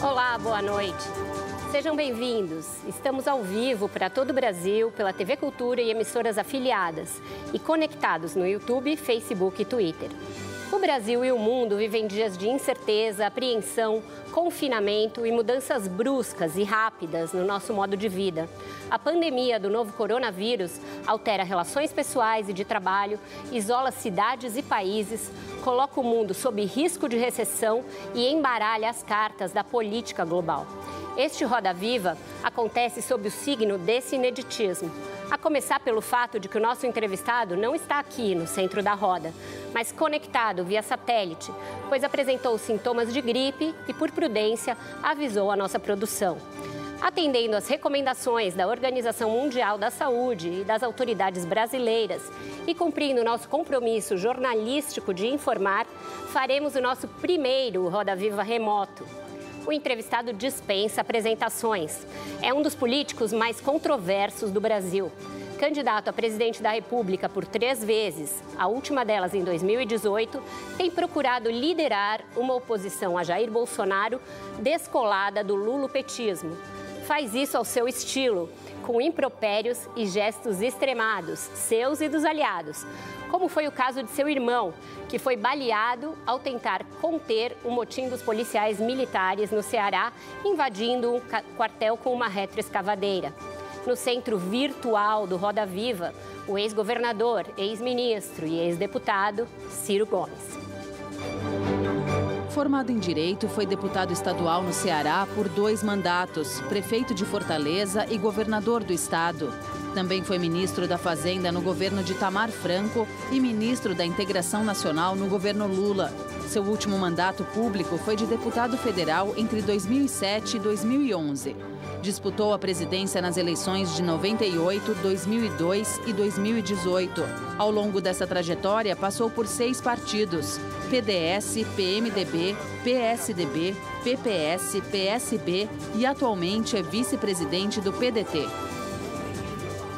Olá, boa noite. Sejam bem-vindos. Estamos ao vivo para todo o Brasil, pela TV Cultura e emissoras afiliadas, e conectados no YouTube, Facebook e Twitter. O Brasil e o mundo vivem dias de incerteza, apreensão, confinamento e mudanças bruscas e rápidas no nosso modo de vida. A pandemia do novo coronavírus altera relações pessoais e de trabalho, isola cidades e países, coloca o mundo sob risco de recessão e embaralha as cartas da política global. Este Roda Viva acontece sob o signo desse ineditismo. A começar pelo fato de que o nosso entrevistado não está aqui no centro da roda, mas conectado via satélite, pois apresentou sintomas de gripe e, por prudência, avisou a nossa produção. Atendendo às recomendações da Organização Mundial da Saúde e das autoridades brasileiras e cumprindo nosso compromisso jornalístico de informar, faremos o nosso primeiro Roda Viva remoto o entrevistado dispensa apresentações. É um dos políticos mais controversos do Brasil. Candidato a presidente da República por três vezes, a última delas em 2018, tem procurado liderar uma oposição a Jair Bolsonaro descolada do lulopetismo. Faz isso ao seu estilo, com impropérios e gestos extremados, seus e dos aliados, como foi o caso de seu irmão, que foi baleado ao tentar conter o motim dos policiais militares no Ceará, invadindo um quartel com uma retroescavadeira. No centro virtual do Roda Viva, o ex-governador, ex-ministro e ex-deputado Ciro Gomes. Formado em Direito, foi deputado estadual no Ceará por dois mandatos, prefeito de Fortaleza e governador do estado. Também foi ministro da Fazenda no governo de Tamar Franco e ministro da Integração Nacional no governo Lula. Seu último mandato público foi de deputado federal entre 2007 e 2011. Disputou a presidência nas eleições de 98, 2002 e 2018. Ao longo dessa trajetória, passou por seis partidos: PDS, PMDB, PSDB, PPS, PSB e atualmente é vice-presidente do PDT.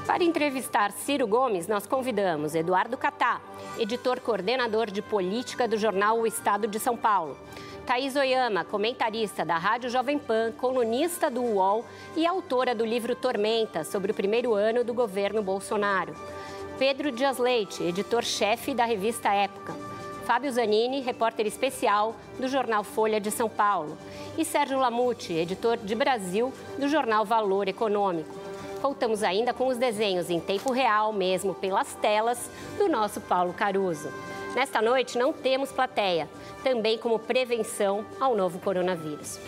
Para entrevistar Ciro Gomes, nós convidamos Eduardo Catá, editor coordenador de política do jornal O Estado de São Paulo. Thaís Oyama, comentarista da Rádio Jovem Pan, colunista do UOL e autora do livro Tormenta, sobre o primeiro ano do governo Bolsonaro. Pedro Dias Leite, editor-chefe da revista Época. Fábio Zanini, repórter especial do jornal Folha de São Paulo. E Sérgio Lamute, editor de Brasil do jornal Valor Econômico. Contamos ainda com os desenhos em tempo real, mesmo pelas telas, do nosso Paulo Caruso. Nesta noite não temos plateia, também como prevenção ao novo coronavírus.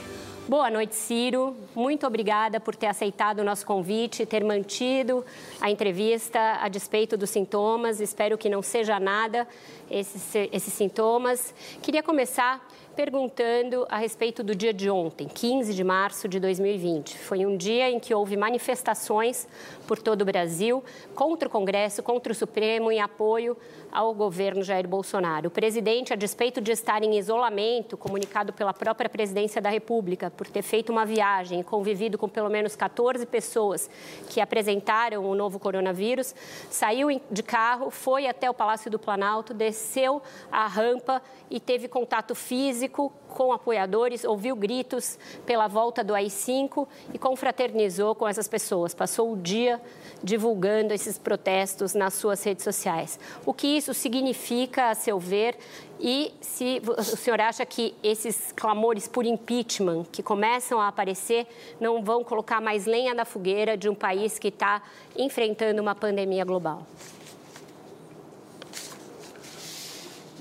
Boa noite, Ciro. Muito obrigada por ter aceitado o nosso convite, ter mantido a entrevista a despeito dos sintomas. Espero que não seja nada esses, esses sintomas. Queria começar perguntando a respeito do dia de ontem, 15 de março de 2020. Foi um dia em que houve manifestações por todo o Brasil contra o Congresso, contra o Supremo, em apoio ao governo Jair Bolsonaro. O presidente, a despeito de estar em isolamento, comunicado pela própria presidência da República, por ter feito uma viagem e convivido com pelo menos 14 pessoas que apresentaram o novo coronavírus, saiu de carro, foi até o Palácio do Planalto, desceu a rampa e teve contato físico com apoiadores, ouviu gritos pela volta do AI-5 e confraternizou com essas pessoas. Passou o dia divulgando esses protestos nas suas redes sociais. O que isso significa, a seu ver, e se o senhor acha que esses clamores por impeachment que começam a aparecer não vão colocar mais lenha na fogueira de um país que está enfrentando uma pandemia global?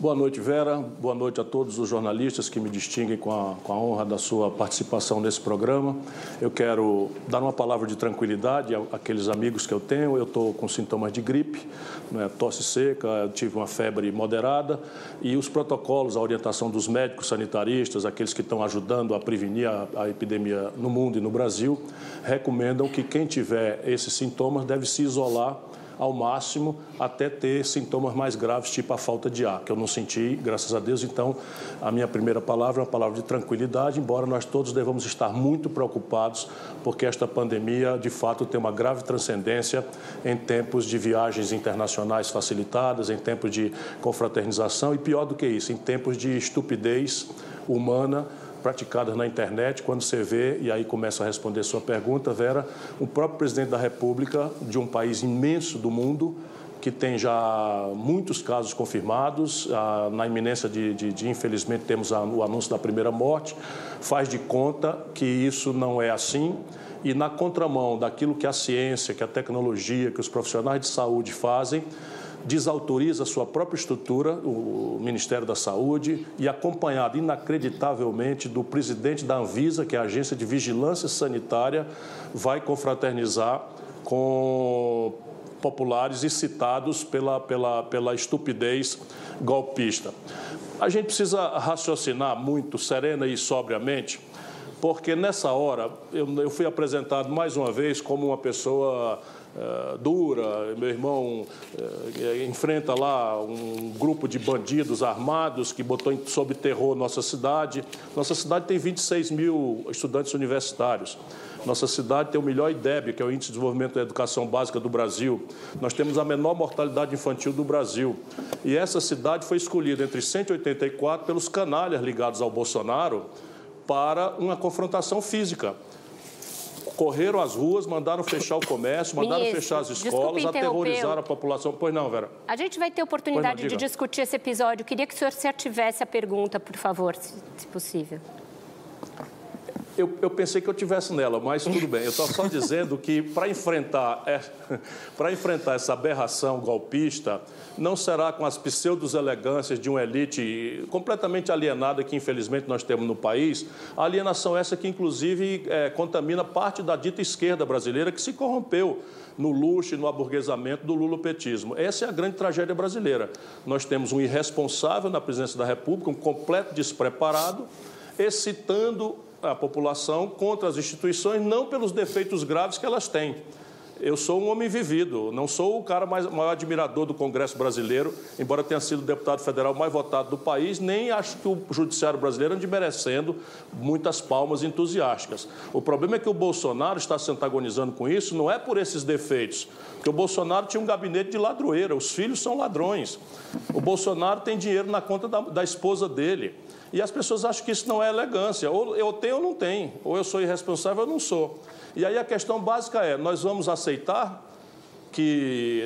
Boa noite, Vera. Boa noite a todos os jornalistas que me distinguem com a, com a, honra da sua participação nesse programa. Eu quero dar uma palavra de tranquilidade àqueles amigos que eu tenho. Eu estou com sintomas de gripe, né, tosse seca, tive uma febre moderada e os protocolos, a orientação dos médicos sanitaristas, aqueles que estão ajudando a prevenir a, a epidemia no mundo e no Brasil, recomendam que quem tiver esses sintomas deve se isolar ao máximo até ter sintomas mais graves, tipo a falta de ar, que eu não senti, graças a Deus. Então, a minha primeira palavra é uma palavra de tranquilidade, embora nós todos devamos estar muito preocupados, porque esta pandemia, de fato, tem uma grave transcendência em tempos de viagens internacionais facilitadas, em tempos de confraternização e, pior do que isso, em tempos de estupidez humana praticadas na internet, quando você vê, e aí começa a responder sua pergunta, Vera, o próprio presidente da República de um país imenso do mundo, que tem já muitos casos confirmados, ah, na iminência de, de, de, infelizmente, temos o anúncio da primeira morte, faz de conta que isso não é assim. E na contramão daquilo que a ciência, que a tecnologia, que os profissionais de saúde fazem, desautoriza sua própria estrutura, o Ministério da Saúde, e acompanhado inacreditavelmente do presidente da Anvisa, que é a Agência de Vigilância Sanitária, vai confraternizar com populares e citados pela, pela, pela estupidez golpista. A gente precisa raciocinar muito serena e sobriamente, porque nessa hora eu, eu fui apresentado mais uma vez como uma pessoa uh, dura. Meu irmão uh, enfrenta lá um grupo de bandidos armados que botou sob terror nossa cidade. Nossa cidade tem 26 mil estudantes universitários. Nossa cidade tem o melhor IDEB, que é o Índice de Desenvolvimento da Educação Básica do Brasil. Nós temos a menor mortalidade infantil do Brasil. E essa cidade foi escolhida entre 184 pelos canalhas ligados ao Bolsonaro para uma confrontação física correram às ruas, mandaram fechar o comércio, mandaram Ministro, fechar as escolas, aterrorizaram a população. Pois não, Vera? A gente vai ter oportunidade não, de discutir esse episódio. Queria que o senhor se ativesse a pergunta, por favor, se, se possível. Eu, eu, pensei que eu tivesse nela, mas tudo bem. Eu estou só dizendo que para enfrentar, é, enfrentar essa aberração golpista, não será com as pseudos-elegâncias de uma elite completamente alienada que, infelizmente, nós temos no país. A alienação essa que, inclusive, é, contamina parte da dita esquerda brasileira que se corrompeu no luxo e no aburguesamento do lulopetismo. Essa é a grande tragédia brasileira. Nós temos um irresponsável na presidência da República, um completo despreparado, excitando a população contra as instituições, não pelos defeitos graves que elas têm. Eu sou um homem vivido, não sou o cara mais, maior admirador do Congresso brasileiro, embora tenha sido o deputado federal mais votado do país, nem acho que o Judiciário brasileiro ande merecendo muitas palmas entusiásticas. O problema é que o Bolsonaro está se antagonizando com isso, não é por esses defeitos, porque o Bolsonaro tinha um gabinete de ladroeira, os filhos são ladrões. O Bolsonaro tem dinheiro na conta da, da esposa dele. E as pessoas acham que isso não é elegância. Ou eu tenho ou não tenho. Ou eu sou irresponsável ou não sou. E aí a questão básica é: nós vamos aceitar que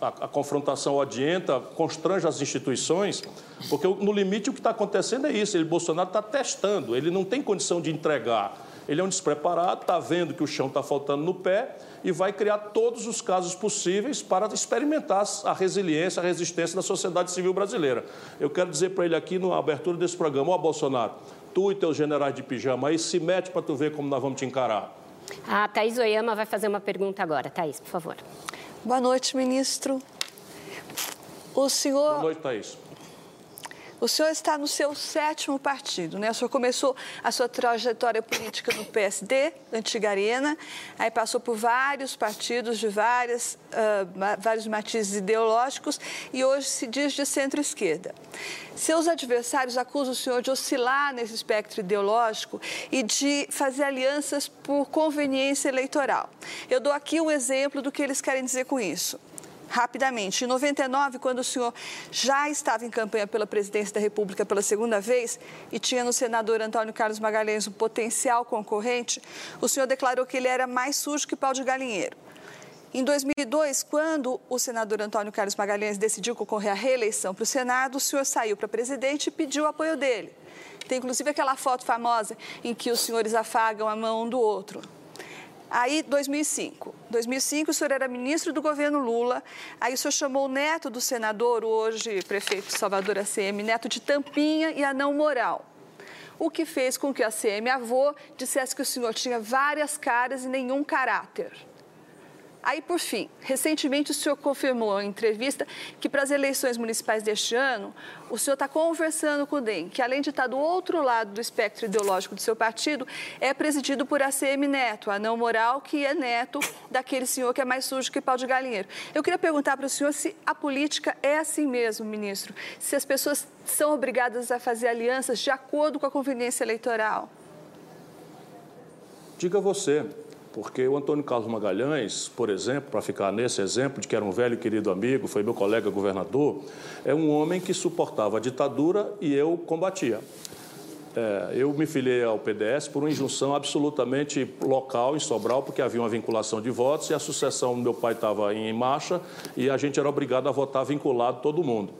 a, a, a confrontação odienta constrange as instituições, porque no limite o que está acontecendo é isso: ele, Bolsonaro está testando, ele não tem condição de entregar. Ele é um despreparado, está vendo que o chão está faltando no pé e vai criar todos os casos possíveis para experimentar a resiliência, a resistência da sociedade civil brasileira. Eu quero dizer para ele aqui na abertura desse programa, ó Bolsonaro, tu e teus generais de pijama aí, se mete para tu ver como nós vamos te encarar. A Thaís Oyama vai fazer uma pergunta agora. Thaís, por favor. Boa noite, ministro. O senhor... Boa noite, Thaís. O senhor está no seu sétimo partido, né? O senhor começou a sua trajetória política no PSD, antiga Arena, aí passou por vários partidos de várias, uh, vários matizes ideológicos e hoje se diz de centro-esquerda. Seus adversários acusam o senhor de oscilar nesse espectro ideológico e de fazer alianças por conveniência eleitoral. Eu dou aqui um exemplo do que eles querem dizer com isso rapidamente. Em 99, quando o senhor já estava em campanha pela presidência da República pela segunda vez e tinha no senador Antônio Carlos Magalhães um potencial concorrente, o senhor declarou que ele era mais sujo que pau de galinheiro. Em 2002, quando o senador Antônio Carlos Magalhães decidiu concorrer à reeleição para o Senado, o senhor saiu para presidente e pediu o apoio dele. Tem inclusive aquela foto famosa em que os senhores afagam a mão um do outro. Aí, 2005. 2005, o senhor era ministro do governo Lula. Aí o senhor chamou o neto do senador, hoje prefeito de Salvador ACM, neto de Tampinha e Anão Moral. O que fez com que a ACM avô dissesse que o senhor tinha várias caras e nenhum caráter. Aí, por fim, recentemente o senhor confirmou em entrevista que para as eleições municipais deste ano, o senhor está conversando com o DEM, que além de estar do outro lado do espectro ideológico do seu partido, é presidido por ACM Neto, a não moral, que é neto daquele senhor que é mais sujo que pau de galinheiro. Eu queria perguntar para o senhor se a política é assim mesmo, ministro, se as pessoas são obrigadas a fazer alianças de acordo com a conveniência eleitoral. Diga você, porque o Antônio Carlos Magalhães, por exemplo, para ficar nesse exemplo de que era um velho querido amigo, foi meu colega governador, é um homem que suportava a ditadura e eu combatia. É, eu me filiei ao PDS por uma injunção absolutamente local em Sobral, porque havia uma vinculação de votos e a sucessão do meu pai estava em marcha e a gente era obrigado a votar vinculado todo mundo.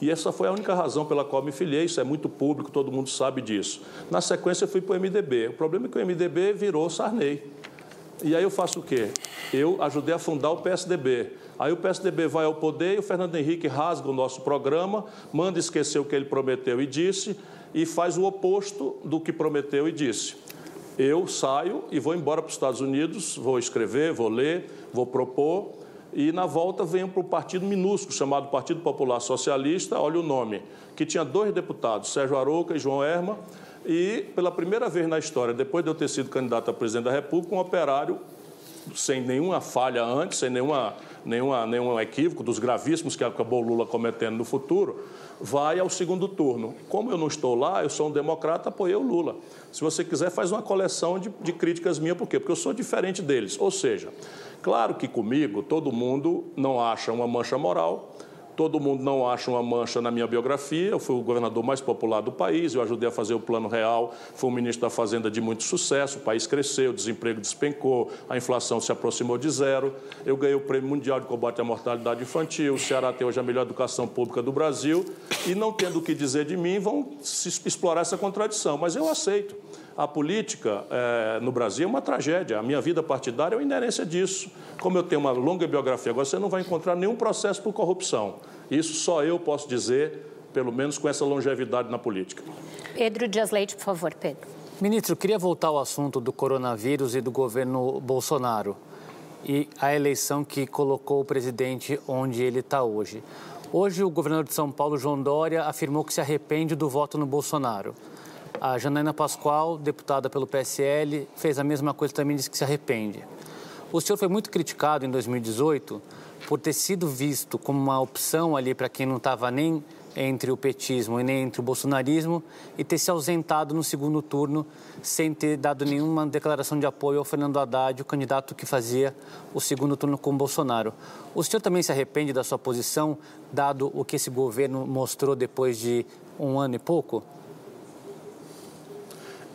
E essa foi a única razão pela qual me filiei, isso é muito público, todo mundo sabe disso. Na sequência, eu fui para o MDB. O problema é que o MDB virou Sarney. E aí eu faço o quê? Eu ajudei a fundar o PSDB. Aí o PSDB vai ao poder e o Fernando Henrique rasga o nosso programa, manda esquecer o que ele prometeu e disse e faz o oposto do que prometeu e disse. Eu saio e vou embora para os Estados Unidos, vou escrever, vou ler, vou propor e na volta venho para o partido minúsculo chamado Partido Popular Socialista, olha o nome, que tinha dois deputados, Sérgio Arouca e João Erma, e, pela primeira vez na história, depois de eu ter sido candidato a presidente da República, um operário, sem nenhuma falha antes, sem nenhuma, nenhuma, nenhum equívoco dos gravíssimos que acabou Lula cometendo no futuro, vai ao segundo turno. Como eu não estou lá, eu sou um democrata, apoiei o Lula. Se você quiser, faz uma coleção de, de críticas minhas, por quê? Porque eu sou diferente deles. Ou seja, claro que comigo todo mundo não acha uma mancha moral, Todo mundo não acha uma mancha na minha biografia. Eu fui o governador mais popular do país, eu ajudei a fazer o Plano Real, fui o ministro da Fazenda de muito sucesso. O país cresceu, o desemprego despencou, a inflação se aproximou de zero. Eu ganhei o Prêmio Mundial de Combate à Mortalidade Infantil. O Ceará tem hoje a melhor educação pública do Brasil. E não tendo o que dizer de mim, vão explorar essa contradição. Mas eu aceito. A política é, no Brasil é uma tragédia. A minha vida partidária é uma inerência disso. Como eu tenho uma longa biografia, agora você não vai encontrar nenhum processo por corrupção. Isso só eu posso dizer, pelo menos com essa longevidade na política. Pedro Dias Leite, por favor, Pedro. Ministro, eu queria voltar ao assunto do coronavírus e do governo Bolsonaro e a eleição que colocou o presidente onde ele está hoje. Hoje, o governador de São Paulo, João Dória, afirmou que se arrepende do voto no Bolsonaro. A Janaína Pascoal, deputada pelo PSL, fez a mesma coisa também disse que se arrepende. O senhor foi muito criticado em 2018 por ter sido visto como uma opção ali para quem não estava nem entre o petismo e nem entre o bolsonarismo e ter se ausentado no segundo turno sem ter dado nenhuma declaração de apoio ao Fernando Haddad, o candidato que fazia o segundo turno com o Bolsonaro. O senhor também se arrepende da sua posição, dado o que esse governo mostrou depois de um ano e pouco?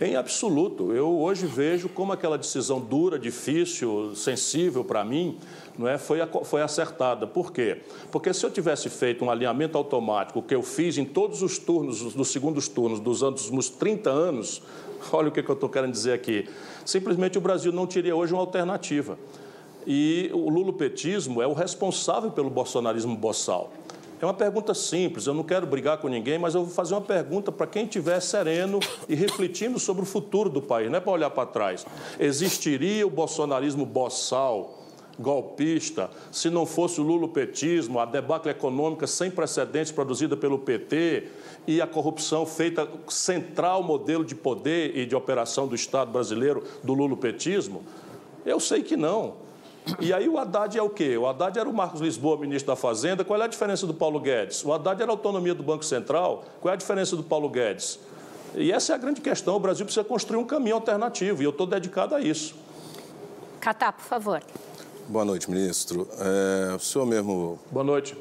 Em absoluto. Eu hoje vejo como aquela decisão dura, difícil, sensível para mim, não é, foi, foi acertada. Por quê? Porque se eu tivesse feito um alinhamento automático, que eu fiz em todos os turnos, dos segundos turnos dos últimos 30 anos, olha o que, que eu estou querendo dizer aqui. Simplesmente o Brasil não teria hoje uma alternativa. E o lulopetismo é o responsável pelo bolsonarismo boçal. É uma pergunta simples, eu não quero brigar com ninguém, mas eu vou fazer uma pergunta para quem estiver sereno e refletindo sobre o futuro do país, não é para olhar para trás. Existiria o bolsonarismo boçal, golpista, se não fosse o lulopetismo, a debacle econômica sem precedentes produzida pelo PT e a corrupção feita central modelo de poder e de operação do Estado brasileiro do lulopetismo? Eu sei que não. E aí o Haddad é o quê? O Haddad era o Marcos Lisboa, ministro da Fazenda. Qual é a diferença do Paulo Guedes? O Haddad era a autonomia do Banco Central. Qual é a diferença do Paulo Guedes? E essa é a grande questão. O Brasil precisa construir um caminho alternativo e eu estou dedicado a isso. Catá, por favor. Boa noite, ministro. É, o senhor mesmo. Boa noite.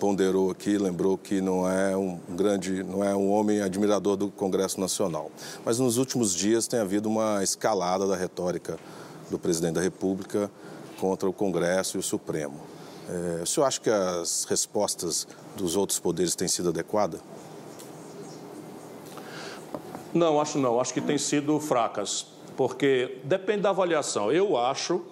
Ponderou aqui, lembrou que não é um grande, não é um homem admirador do Congresso Nacional. Mas nos últimos dias tem havido uma escalada da retórica do presidente da República contra o Congresso e o Supremo. É, o senhor acha que as respostas dos outros poderes têm sido adequadas? Não, acho não. Acho que têm sido fracas, porque depende da avaliação. Eu acho,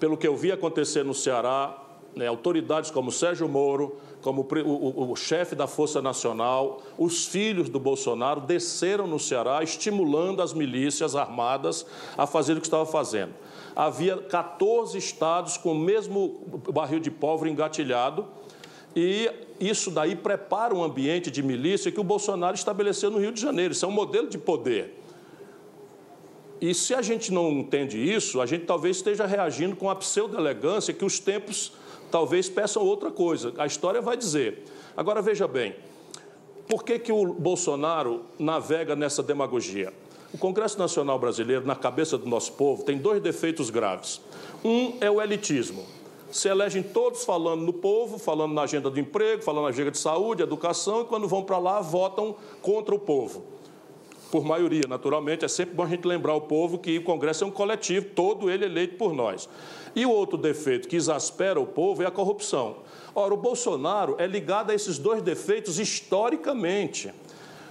pelo que eu vi acontecer no Ceará, né, autoridades como Sérgio Moro, como o, o, o, chefe da Força Nacional, os filhos do Bolsonaro desceram no Ceará estimulando as milícias armadas a fazer o que estava fazendo. Havia 14 estados com o mesmo barril de pólvora engatilhado e isso daí prepara um ambiente de milícia que o Bolsonaro estabeleceu no Rio de Janeiro. Isso é um modelo de poder. E se a gente não entende isso, a gente talvez esteja reagindo com a pseudo-elegância que os tempos talvez peçam outra coisa. A história vai dizer. Agora, veja bem, por que, que o Bolsonaro navega nessa demagogia? O Congresso Nacional Brasileiro, na cabeça do nosso povo, tem dois defeitos graves. Um é o elitismo. Se elegem todos falando no povo, falando na agenda do emprego, falando na agenda de saúde, educação, e quando vão para lá, votam contra o povo por maioria, naturalmente. É sempre bom a gente lembrar o povo que o Congresso é um coletivo, todo ele eleito por nós. E o outro defeito que exaspera o povo é a corrupção. Ora, o Bolsonaro é ligado a esses dois defeitos historicamente.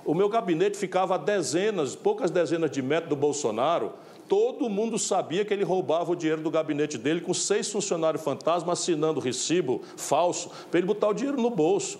O meu gabinete ficava a dezenas, poucas dezenas de metros do Bolsonaro. Todo mundo sabia que ele roubava o dinheiro do gabinete dele com seis funcionários fantasmas assinando recibo falso para ele botar o dinheiro no bolso.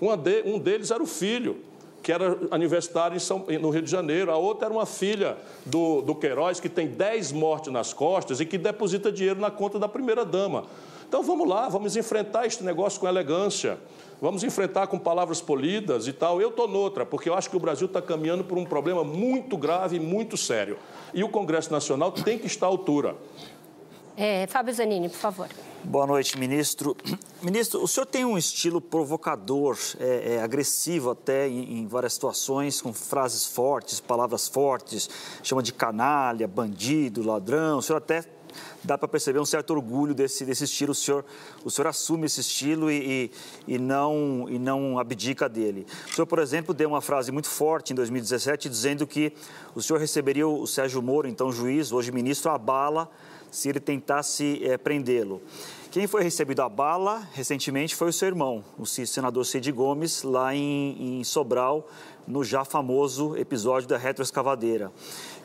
Um deles era o filho que era universitária São, no Rio de Janeiro. A outra era uma filha do, do Queiroz, que tem 10 mortes nas costas e que deposita dinheiro na conta da primeira-dama. Então vamos lá, vamos enfrentar este negócio com elegância. Vamos enfrentar com palavras polidas e tal. Eu estou noutra, porque eu acho que o Brasil está caminhando por um problema muito grave e muito sério. E o Congresso Nacional tem que estar à altura. É, Fábio Zanini, por favor. Boa noite, ministro. Ministro, o senhor tem um estilo provocador, é, é, agressivo até em, em, várias situações, com frases fortes, palavras fortes, chama de canalha, bandido, ladrão. O senhor até dá para perceber um certo orgulho desse, desse estilo. O senhor, o senhor assume esse estilo e, e, e, não, e não abdica dele. O senhor, por exemplo, deu uma frase muito forte em 2017, dizendo que o senhor receberia o Sérgio Moro, então juiz, hoje ministro, a bala se ele tentasse é, prendê-lo. Quem foi recebido a bala recentemente foi o seu irmão, o senador Cid Gomes, lá em, em Sobral, no já famoso episódio da retroescavadeira.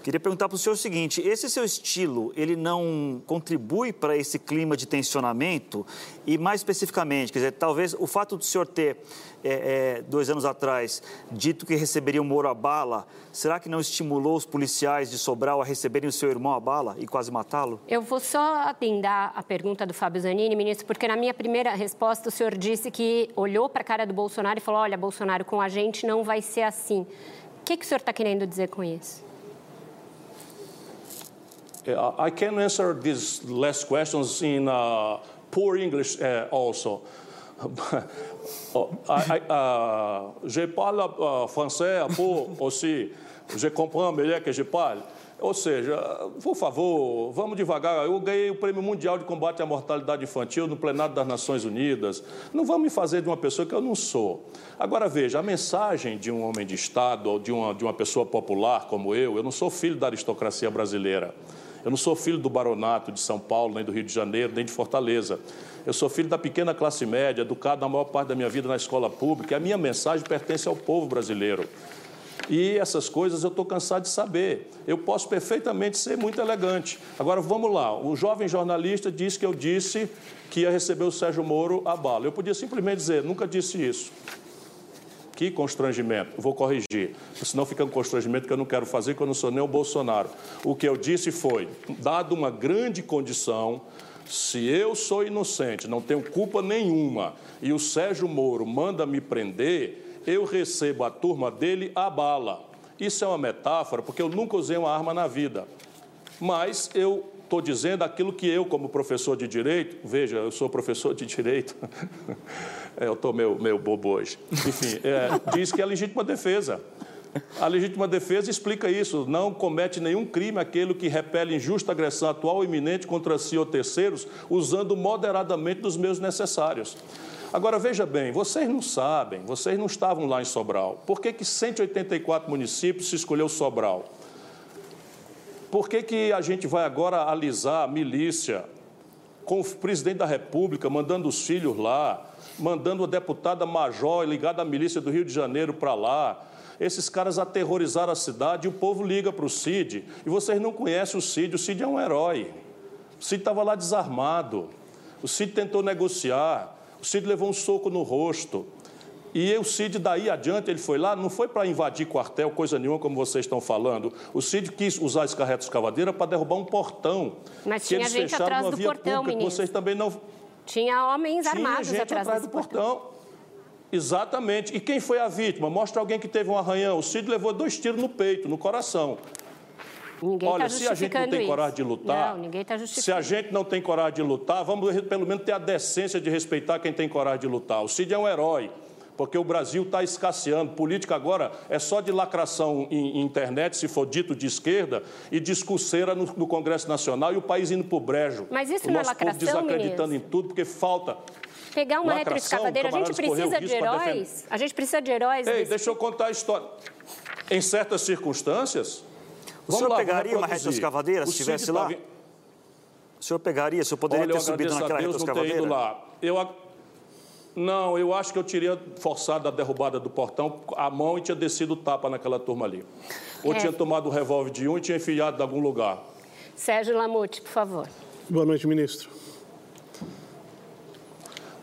Queria perguntar para o senhor o seguinte: esse seu estilo, ele não contribui para esse clima de tensionamento? E mais especificamente, quer dizer, talvez o fato do senhor ter, é, é, dois anos atrás, dito que receberia o Moro a bala, será que não estimulou os policiais de Sobral a receberem o seu irmão a bala e quase matá-lo? Eu vou só atendar a pergunta do Fábio Zanini, ministro, porque na minha primeira resposta o senhor disse que olhou para a cara do Bolsonaro e falou: olha, Bolsonaro, com a gente não vai ser assim. O que, que o senhor está querendo dizer com isso? I can answer these last questions in uh, poor English uh, also. I, I, uh, je parle français un peu aussi. Je comprends melhor que je parle. Ou seja, por favor, vamos devagar. Eu ganhei o Prêmio Mundial de Combate à Mortalidade Infantil no plenário das Nações Unidas. Não vamos me fazer de uma pessoa que eu não sou. Agora, veja, a mensagem de um homem de Estado ou de uma, de uma pessoa popular como eu, eu não sou filho da aristocracia brasileira. Eu não sou filho do baronato de São Paulo, nem do Rio de Janeiro, nem de Fortaleza. Eu sou filho da pequena classe média, educado na maior parte da minha vida na escola pública. E a minha mensagem pertence ao povo brasileiro. E essas coisas eu estou cansado de saber. Eu posso perfeitamente ser muito elegante. Agora, vamos lá. O jovem jornalista disse que eu disse que ia receber o Sérgio Moro a bala. Eu podia simplesmente dizer, nunca disse isso. Que constrangimento. Vou corrigir. Senão fica um constrangimento que eu não quero fazer, que eu não sou nem o Bolsonaro. O que eu disse foi, dado uma grande condição, se eu sou inocente, não tenho culpa nenhuma, e o Sérgio Moro manda me prender, eu recebo a turma dele a bala. Isso é uma metáfora, porque eu nunca usei uma arma na vida. Mas eu estou dizendo aquilo que eu, como professor de direito, veja, eu sou professor de direito, eu estou meio, meio bobo hoje, enfim, é, diz que é legítima defesa. A legítima defesa explica isso. Não comete nenhum crime aquele que repele injusta agressão atual ou iminente contra si ou terceiros, usando moderadamente dos meios necessários. Agora, veja bem, vocês não sabem, vocês não estavam lá em Sobral. Por que, que 184 municípios se escolheu Sobral? Por que, que a gente vai agora alisar a milícia com o presidente da República mandando os filhos lá, mandando a deputada major ligada à milícia do Rio de Janeiro para lá? Esses caras aterrorizaram a cidade e o povo liga para o Cid. E vocês não conhecem o Cid, o Cid é um herói. O Cid estava lá desarmado. O Cid tentou negociar, o Cid levou um soco no rosto. E o Cid, daí adiante, ele foi lá, não foi para invadir quartel, coisa nenhuma, como vocês estão falando. O Cid quis usar esse carreto escavadeira para derrubar um portão. Mas tinha gente atrás do portão, pública, Vocês também não... Tinha homens tinha armados gente atrás, atrás do portão. portão. Exatamente. E quem foi a vítima? Mostra alguém que teve um arranhão. O Cid levou dois tiros no peito, no coração. Ninguém Olha, tá se a gente não tem isso. coragem de lutar, não, ninguém tá se a gente não tem coragem de lutar, vamos pelo menos ter a decência de respeitar quem tem coragem de lutar. O Cid é um herói, porque o Brasil está escasseando. Política agora é só de lacração em, internet, se for dito de esquerda, e discurseira no, no Congresso Nacional e o país indo para o brejo. Mas isso o não nosso é lacração, povo desacreditando ministro? em tudo, porque falta pegar uma retroescavadeira. A gente precisa de heróis. A gente precisa de heróis. Ei, deixa eu contar a história. Em certas circunstâncias. O senhor lá, pegaria uma retroescavadeira se estivesse lá? Tá... O senhor pegaria? O senhor poderia Olha, ter subido naquela retroescavadeira? lá. Eu, não, eu acho que eu teria forçado a derrubada do portão a mão e tinha descido o tapa naquela turma ali. Ou é. tinha tomado o revólver de um e tinha enfiado em algum lugar. Sérgio Lamute, por favor. Boa noite, ministro.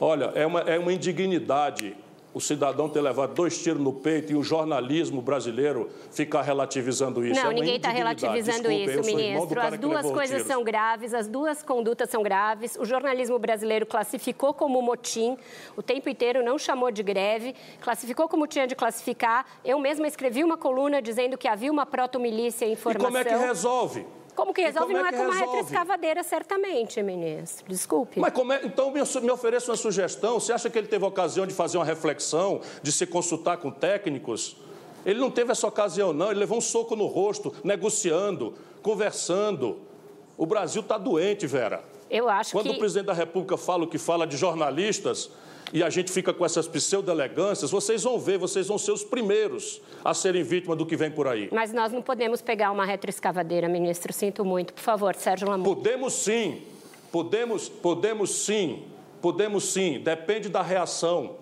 Olha, é uma, é uma indignidade o cidadão ter levado dois tiros no peito e o jornalismo brasileiro ficar relativizando isso. Não, é ninguém está relativizando Desculpa, isso, ministro. As duas coisas são graves, as duas condutas são graves. O jornalismo brasileiro classificou como motim o tempo inteiro, não chamou de greve, classificou como tinha de classificar. Eu mesma escrevi uma coluna dizendo que havia uma proto-milícia em formação. E como é que resolve? Como que resolve? Como não é, é, que com uma resolve? retroescavadeira, certamente, ministro. Desculpe. Mas é, então me, me ofereça uma sugestão. Você acha que ele teve ocasião de fazer uma reflexão, de se consultar com técnicos? Ele não teve essa ocasião, não. Ele levou um soco no rosto, negociando, conversando. O Brasil está doente, Vera. Eu acho Quando que... o presidente da República fala o que fala de jornalistas, e a gente fica com essas pseudo-elegâncias, vocês vão ver, vocês vão ser os primeiros a serem vítimas do que vem por aí. Mas nós não podemos pegar uma retroescavadeira, ministro. Sinto muito. Por favor, Sérgio Lamont. Podemos sim. Podemos, podemos sim. Podemos sim. Depende da reação.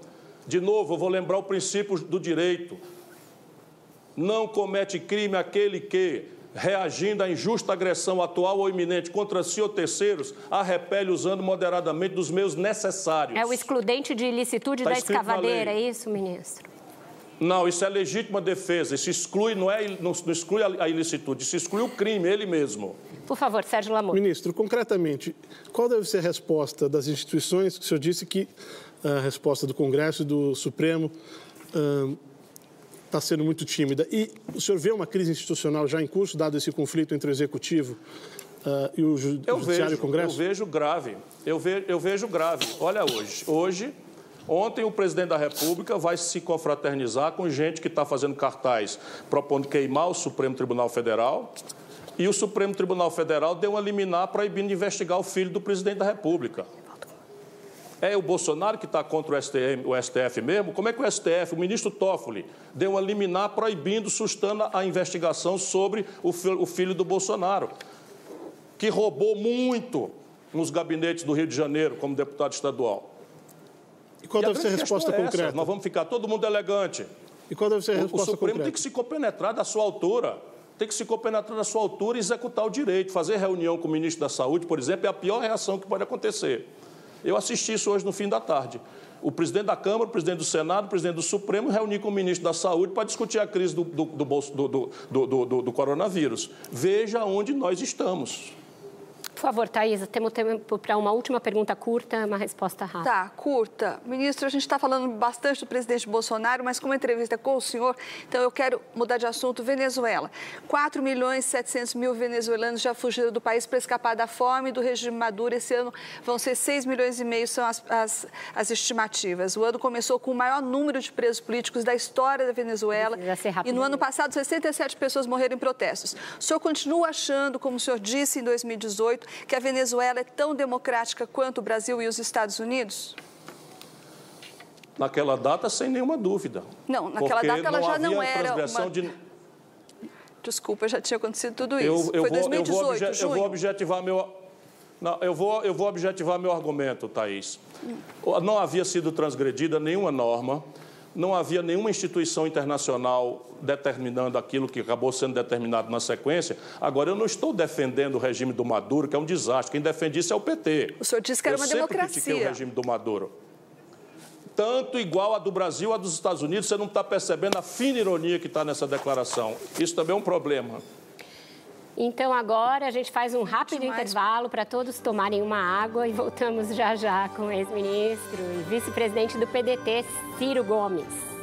De novo, eu vou lembrar o princípio do direito. Não comete crime aquele que reagindo à injusta agressão atual ou iminente contra si ou terceiros, a repele usando moderadamente dos meios necessários. É o excludente de ilicitude Tá da escavadeira, é isso, ministro? Não, isso é legítima defesa. Isso exclui, não, é, não, não exclui a, ilicitude, isso exclui o crime, ele mesmo. Por favor, Sérgio Lamont. Ministro, concretamente, qual deve ser a resposta das instituições? que O senhor disse que a resposta do Congresso e do Supremo está sendo muito tímida. E o senhor vê uma crise institucional já em curso, dado esse conflito entre o Executivo ah, e o, ju Eu Judiciário vejo, e o Congresso? eu vejo grave. Eu, ve, eu vejo grave. Olha hoje. Hoje, ontem, o presidente da República vai se confraternizar com gente que está fazendo cartaz propondo queimar o Supremo Tribunal Federal. E o Supremo Tribunal Federal deu uma liminar proibindo de investigar o filho do presidente da República. É o Bolsonaro que está contra o, STM, o STF mesmo? Como é que o STF, o ministro Toffoli, deu uma liminar proibindo, sustando a investigação sobre o filho, o filho do Bolsonaro, que roubou muito nos gabinetes do Rio de Janeiro como deputado estadual? E qual E a deve ser a resposta é concreta? Nós vamos ficar todo mundo elegante. E qual deve ser a O, o resposta Supremo concreta? tem que se compenetrar da sua altura. Tem que se compenetrar da sua altura e executar o direito. Fazer reunião com o ministro da Saúde, por exemplo, é a pior reação que pode acontecer. Eu assisti isso hoje no fim da tarde. O presidente da Câmara, o presidente do Senado, o presidente do Supremo reunir com o ministro da Saúde para discutir a crise do, do, do, do coronavírus. Veja onde nós estamos. Por favor, Thaisa, temos tempo para uma última pergunta curta, uma resposta rápida. Tá, curta. Ministro, a gente está falando bastante do presidente Bolsonaro, mas com uma entrevista com o senhor, então eu quero mudar de assunto. Venezuela. 4 milhões e 700 mil venezuelanos já fugiram do país para escapar da fome do regime Maduro. Esse ano vão ser 6 milhões e meio, são as, as, as estimativas. O ano começou com o maior número de presos políticos da história da Venezuela. E no ano passado, 67 pessoas morreram em protestos. O senhor continua achando, como o senhor disse em 2018, que a Venezuela é tão democrática quanto o Brasil e os Estados Unidos? Naquela data, sem nenhuma dúvida. Não, naquela data ela já não era uma- de... Desculpa, já tinha acontecido tudo isso. Eu, eu, Foi vou, eu, 2018, vou obje- eu vou objetivar meu. Não, eu, vou, eu vou objetivar meu argumento, Thaís. Não havia sido transgredida nenhuma norma não havia nenhuma instituição internacional determinando aquilo que acabou sendo determinado na sequência. Agora, eu não estou defendendo o regime do Maduro, que é um desastre. Quem defende isso é o PT. O senhor disse que era eu uma sempre democracia. critiquei o regime do Maduro. Tanto igual a do Brasil a dos Estados Unidos, você não está percebendo a fina ironia que está nessa declaração. Isso também é um problema. Então agora a gente faz um rápido intervalo para todos tomarem uma água e voltamos já já com o ex-ministro e vice-presidente do PDT, Ciro Gomes.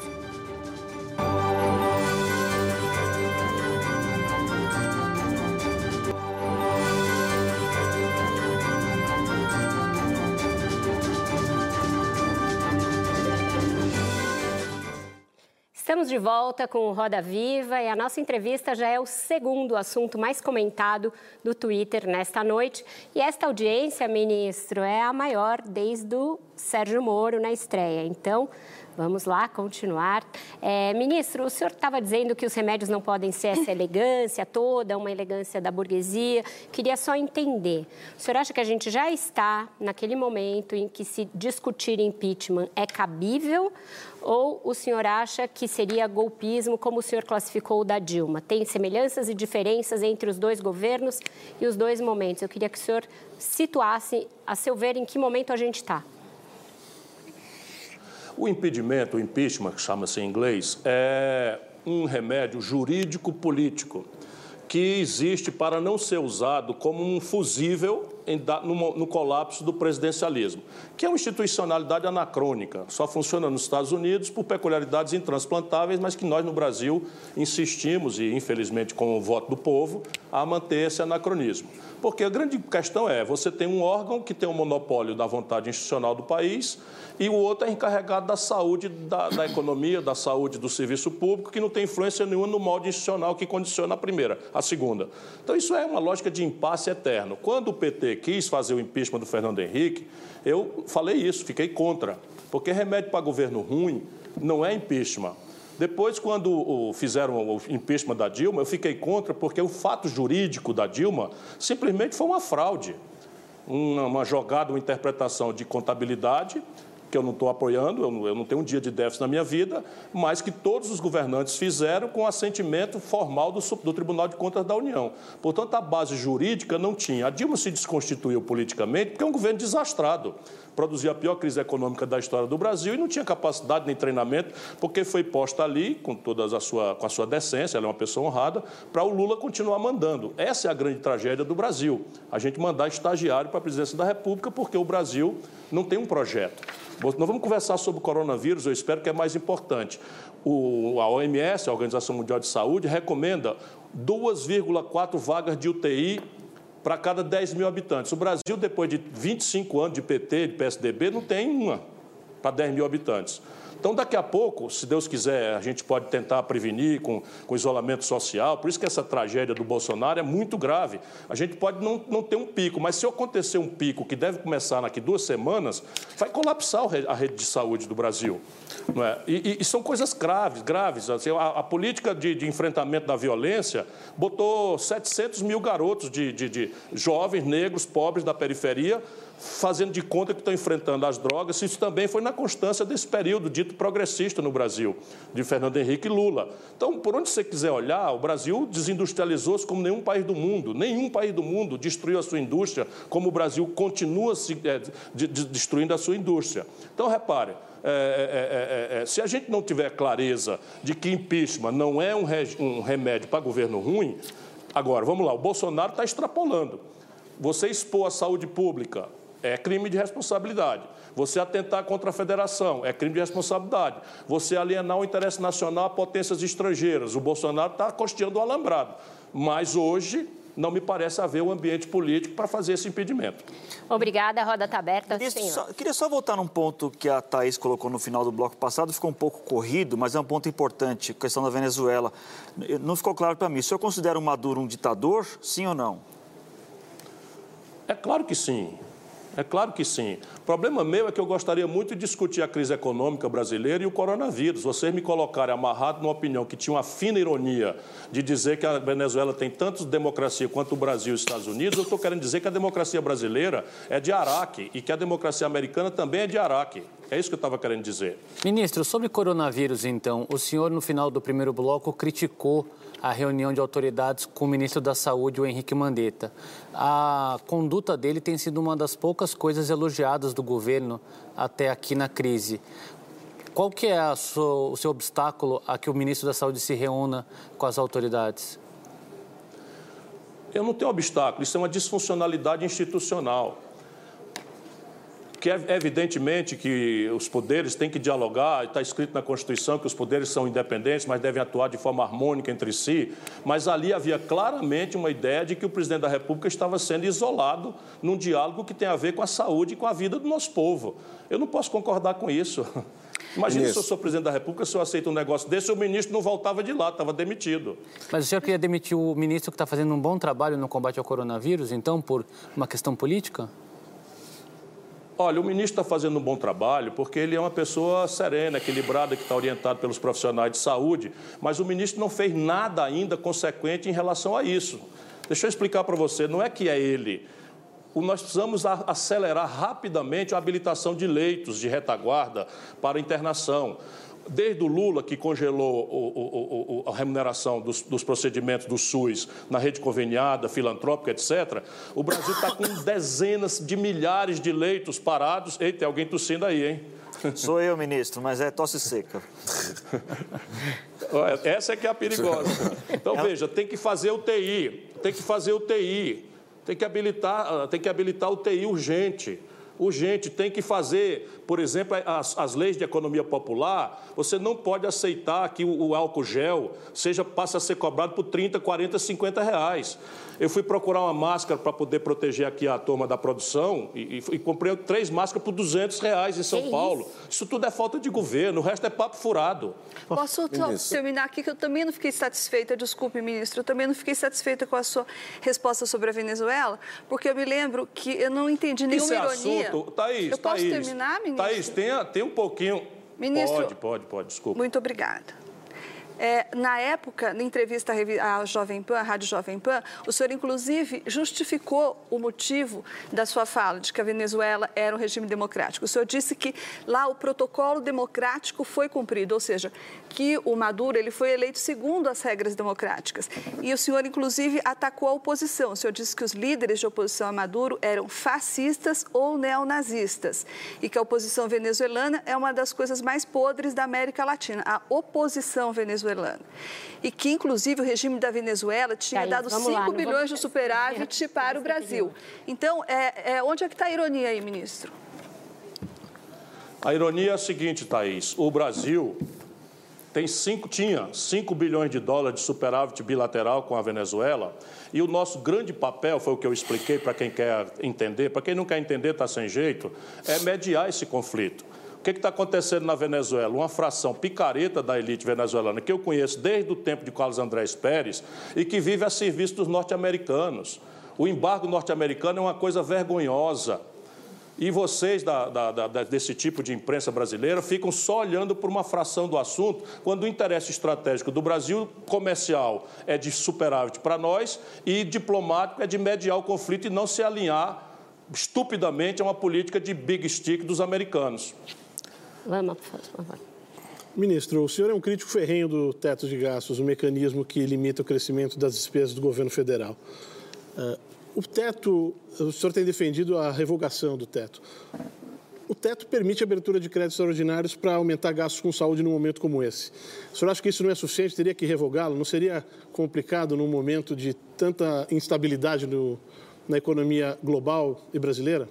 Estamos de volta com o Roda Viva e a nossa entrevista já é o segundo assunto mais comentado do Twitter nesta noite. E esta audiência, ministro, é a maior desde o Sérgio Moro na estreia. Então, vamos lá continuar. É, ministro, o senhor estava dizendo que os remédios não podem ser essa elegância toda, uma elegância da burguesia. Queria só entender. O senhor acha que a gente já está naquele momento em que se discutir impeachment é cabível? Ou o senhor acha que seria golpismo, como o senhor classificou o da Dilma? Tem semelhanças e diferenças entre os dois governos e os dois momentos. Eu queria que o senhor situasse, a seu ver, em que momento a gente está. O impedimento, o impeachment, que chama-se em inglês, é um remédio jurídico-político que existe para não ser usado como um fusível no, colapso do presidencialismo, que é uma institucionalidade anacrônica, só funciona nos Estados Unidos por peculiaridades intransplantáveis, mas que nós no Brasil insistimos, e infelizmente com o voto do povo, a manter esse anacronismo. Porque a grande questão é: você tem um órgão que tem o um monopólio da vontade institucional do país e o outro é encarregado da saúde da, da, economia, da saúde do serviço público, que não tem influência nenhuma no modo institucional que condiciona a primeira, a segunda. Então, isso é uma lógica de impasse eterno. Quando o PT quis fazer o impeachment do Fernando Henrique, eu falei isso, fiquei contra, porque remédio para governo ruim não é impeachment. Depois, quando fizeram o impeachment da Dilma, eu fiquei contra, porque o fato jurídico da Dilma simplesmente foi uma fraude, uma jogada, uma interpretação de contabilidade que eu não estou apoiando, eu não, eu não tenho um dia de déficit na minha vida, mas que todos os governantes fizeram com assentimento formal do, do Tribunal de Contas da União. Portanto, a base jurídica não tinha. A Dilma se desconstituiu politicamente porque é um governo desastrado produzia a pior crise econômica da história do Brasil e não tinha capacidade nem treinamento, porque foi posta ali, com, toda a sua, com a sua decência, ela é uma pessoa honrada, para o Lula continuar mandando. Essa é a grande tragédia do Brasil, a gente mandar estagiário para a presidência da República, porque o Brasil não tem um projeto. Nós vamos conversar sobre o coronavírus, eu espero que é mais importante. O, a OMS, a Organização Mundial de Saúde, recomenda 2,4 vagas de UTI para cada 10 mil habitantes. O Brasil, depois de 25 anos de PT, de PSDB, não tem uma para 10 mil habitantes. Então, daqui a pouco, se Deus quiser, a gente pode tentar prevenir com, com isolamento social. Por isso que essa tragédia do Bolsonaro é muito grave. A gente pode não, não ter um pico, mas se acontecer um pico que deve começar daqui duas semanas, vai colapsar a rede de saúde do Brasil. Não é? e, e são coisas graves, graves. Assim, a, a, política de, de, enfrentamento da violência botou 700 mil garotos de, de, de jovens, negros, pobres da periferia fazendo de conta que estão enfrentando as drogas. Isso também foi na constância desse período dito progressista no Brasil, de Fernando Henrique Lula. Então, por onde você quiser olhar, o Brasil desindustrializou-se como nenhum país do mundo. Nenhum país do mundo destruiu a sua indústria como o Brasil continua se, é, de, de, destruindo a sua indústria. Então, repare, é, é, se a gente não tiver clareza de que impeachment não é um, re, um remédio para governo ruim, agora, vamos lá, o Bolsonaro está extrapolando. Você expor a saúde pública, é crime de responsabilidade. Você atentar contra a federação é crime de responsabilidade. Você alienar o interesse nacional a potências estrangeiras. O Bolsonaro está costeando o alambrado. Mas hoje não me parece haver um ambiente político para fazer esse impedimento. Obrigada, a roda está aberta. Só, queria só voltar num ponto que a Thaís colocou no final do bloco passado, ficou um pouco corrido, mas é um ponto importante, a questão da Venezuela. Não ficou claro para mim, o senhor considera o Maduro um ditador, sim ou não? É claro que sim. É claro que sim. O problema meu é que eu gostaria muito de discutir a crise econômica brasileira e o coronavírus. Vocês me colocarem amarrado numa opinião que tinha uma fina ironia de dizer que a Venezuela tem tanto democracia quanto o Brasil e os Estados Unidos, eu estou querendo dizer que a democracia brasileira é de Araque e que a democracia americana também é de Araque. É isso que eu estava querendo dizer. Ministro, sobre coronavírus, então, o senhor, no final do primeiro bloco, criticou a reunião de autoridades com o ministro da Saúde, o Henrique Mandetta. A conduta dele tem sido uma das poucas coisas elogiadas do governo até aqui na crise. Qual que é sua, o seu obstáculo a que o ministro da Saúde se reúna com as autoridades? Eu não tenho obstáculo, isso é uma disfuncionalidade institucional que é evidentemente que os poderes têm que dialogar, está escrito na Constituição que os poderes são independentes, mas devem atuar de forma harmônica entre si, mas ali havia claramente uma ideia de que o presidente da República estava sendo isolado num diálogo que tem a ver com a saúde e com a vida do nosso povo. Eu não posso concordar com isso. Imagina se eu sou presidente da República, se eu aceito um negócio desse, o ministro não voltava de lá, estava demitido. Mas o senhor queria demitir o ministro que está fazendo um bom trabalho no combate ao coronavírus, então, por uma questão política? Olha, o ministro está fazendo um bom trabalho porque ele é uma pessoa serena, equilibrada, que está orientado pelos profissionais de saúde, mas o ministro não fez nada ainda consequente em relação a isso. Deixa eu explicar para você, não é que é ele. Nós precisamos acelerar rapidamente a habilitação de leitos de retaguarda para internação desde o Lula, que congelou o, o, a remuneração dos, dos, procedimentos do SUS na rede conveniada, filantrópica, etc., o Brasil está com dezenas de milhares de leitos parados. Eita, tem alguém tossindo aí, hein? Sou eu, ministro, mas é tosse seca. Essa é que é a perigosa. Então, veja, tem que fazer o TI, tem que fazer o TI, tem que habilitar, tem que habilitar o TI urgente urgente, tem que fazer, por exemplo, as, as leis de economia popular, você não pode aceitar que o, o, álcool gel seja, passe a ser cobrado por 30, 40, 50 reais. Eu fui procurar uma máscara para poder proteger aqui a turma da produção e, e, e comprei três máscaras por 200 reais em São que Paulo. Isso? isso? tudo é falta de governo, o resto é papo furado. Posso terminar aqui que eu também não fiquei satisfeita, desculpe, ministro, eu também não fiquei satisfeita com a sua resposta sobre a Venezuela, porque eu me lembro que eu não entendi nenhuma isso é ironia. Assunto. Thaís, eu Thaís, posso terminar, ministro? Thaís, tem, tem um pouquinho... Ministro, pode, pode, pode, desculpa. Muito obrigada. É, na época, na entrevista à Jovem Pan, à Rádio Jovem Pan, o senhor, inclusive, justificou o motivo da sua fala de que a Venezuela era um regime democrático. O senhor disse que lá o protocolo democrático foi cumprido, ou seja, que o Maduro ele foi eleito segundo as regras democráticas. E o senhor, inclusive, atacou a oposição. O senhor disse que os líderes de oposição a Maduro eram fascistas ou neonazistas e que a oposição venezuelana é uma das coisas mais podres da América Latina. A oposição venezuelana venezuelana. E que, inclusive, o regime da Venezuela tinha dado 5 lá, bilhões de superávit para o Brasil. Então, é, é, onde é que está a ironia aí, ministro? A ironia é a seguinte, Thaís. O Brasil tem cinco, tinha 5 bilhões de dólares de superávit bilateral com a Venezuela e o nosso grande papel, foi o que eu expliquei para quem quer entender, para quem não quer entender está sem jeito, é mediar esse conflito. O que está acontecendo na Venezuela? Uma fração picareta da elite venezuelana, que eu conheço desde o tempo de Carlos Andrés Pérez e que vive a serviço dos norte-americanos. O embargo norte-americano é uma coisa vergonhosa. E vocês da, da, da, desse tipo de imprensa brasileira ficam só olhando por uma fração do assunto, quando o interesse estratégico do Brasil comercial é de superávit para nós e diplomático é de mediar o conflito e não se alinhar estupidamente a uma política de big stick dos americanos. Por favor. Ministro, o senhor é um crítico ferrenho do teto de gastos, o um mecanismo que limita o crescimento das despesas do governo federal. Uh, o teto, o senhor tem defendido a revogação do teto. O teto permite a abertura de créditos extraordinários para aumentar gastos com saúde num momento como esse. O senhor acha que isso não é suficiente? Teria que revogá-lo? Não seria complicado num momento de tanta instabilidade no, na economia global e brasileira?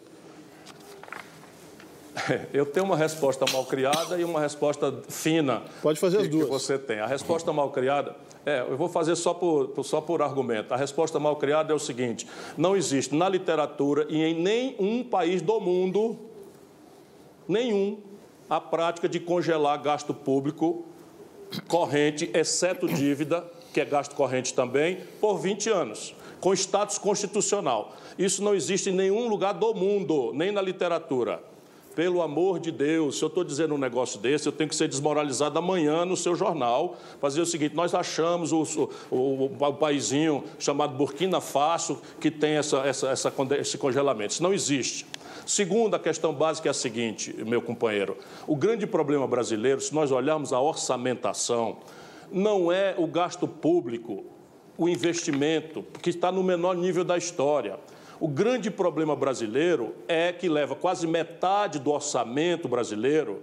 Eu tenho uma resposta mal criada e uma resposta fina. Pode fazer que, as duas. Que você tem. A resposta mal criada, é, eu vou fazer só por, só por argumento. A resposta mal criada é o seguinte: não existe na literatura e em nenhum país do mundo, nenhum, a prática de congelar gasto público corrente, exceto dívida, que é gasto corrente também, por 20 anos, com status constitucional. Isso não existe em nenhum lugar do mundo, nem na literatura. Pelo amor de Deus, se eu estou dizendo um negócio desse, eu tenho que ser desmoralizado amanhã no seu jornal. Fazer o seguinte: nós achamos o, o, o, o paísinho chamado Burkina Faso que tem essa, essa, essa, esse congelamento. Isso não existe. Segunda questão básica é a seguinte, meu companheiro: o grande problema brasileiro, se nós olharmos a orçamentação, não é o gasto público, o investimento, que está no menor nível da história. O grande problema brasileiro é que leva quase metade do orçamento brasileiro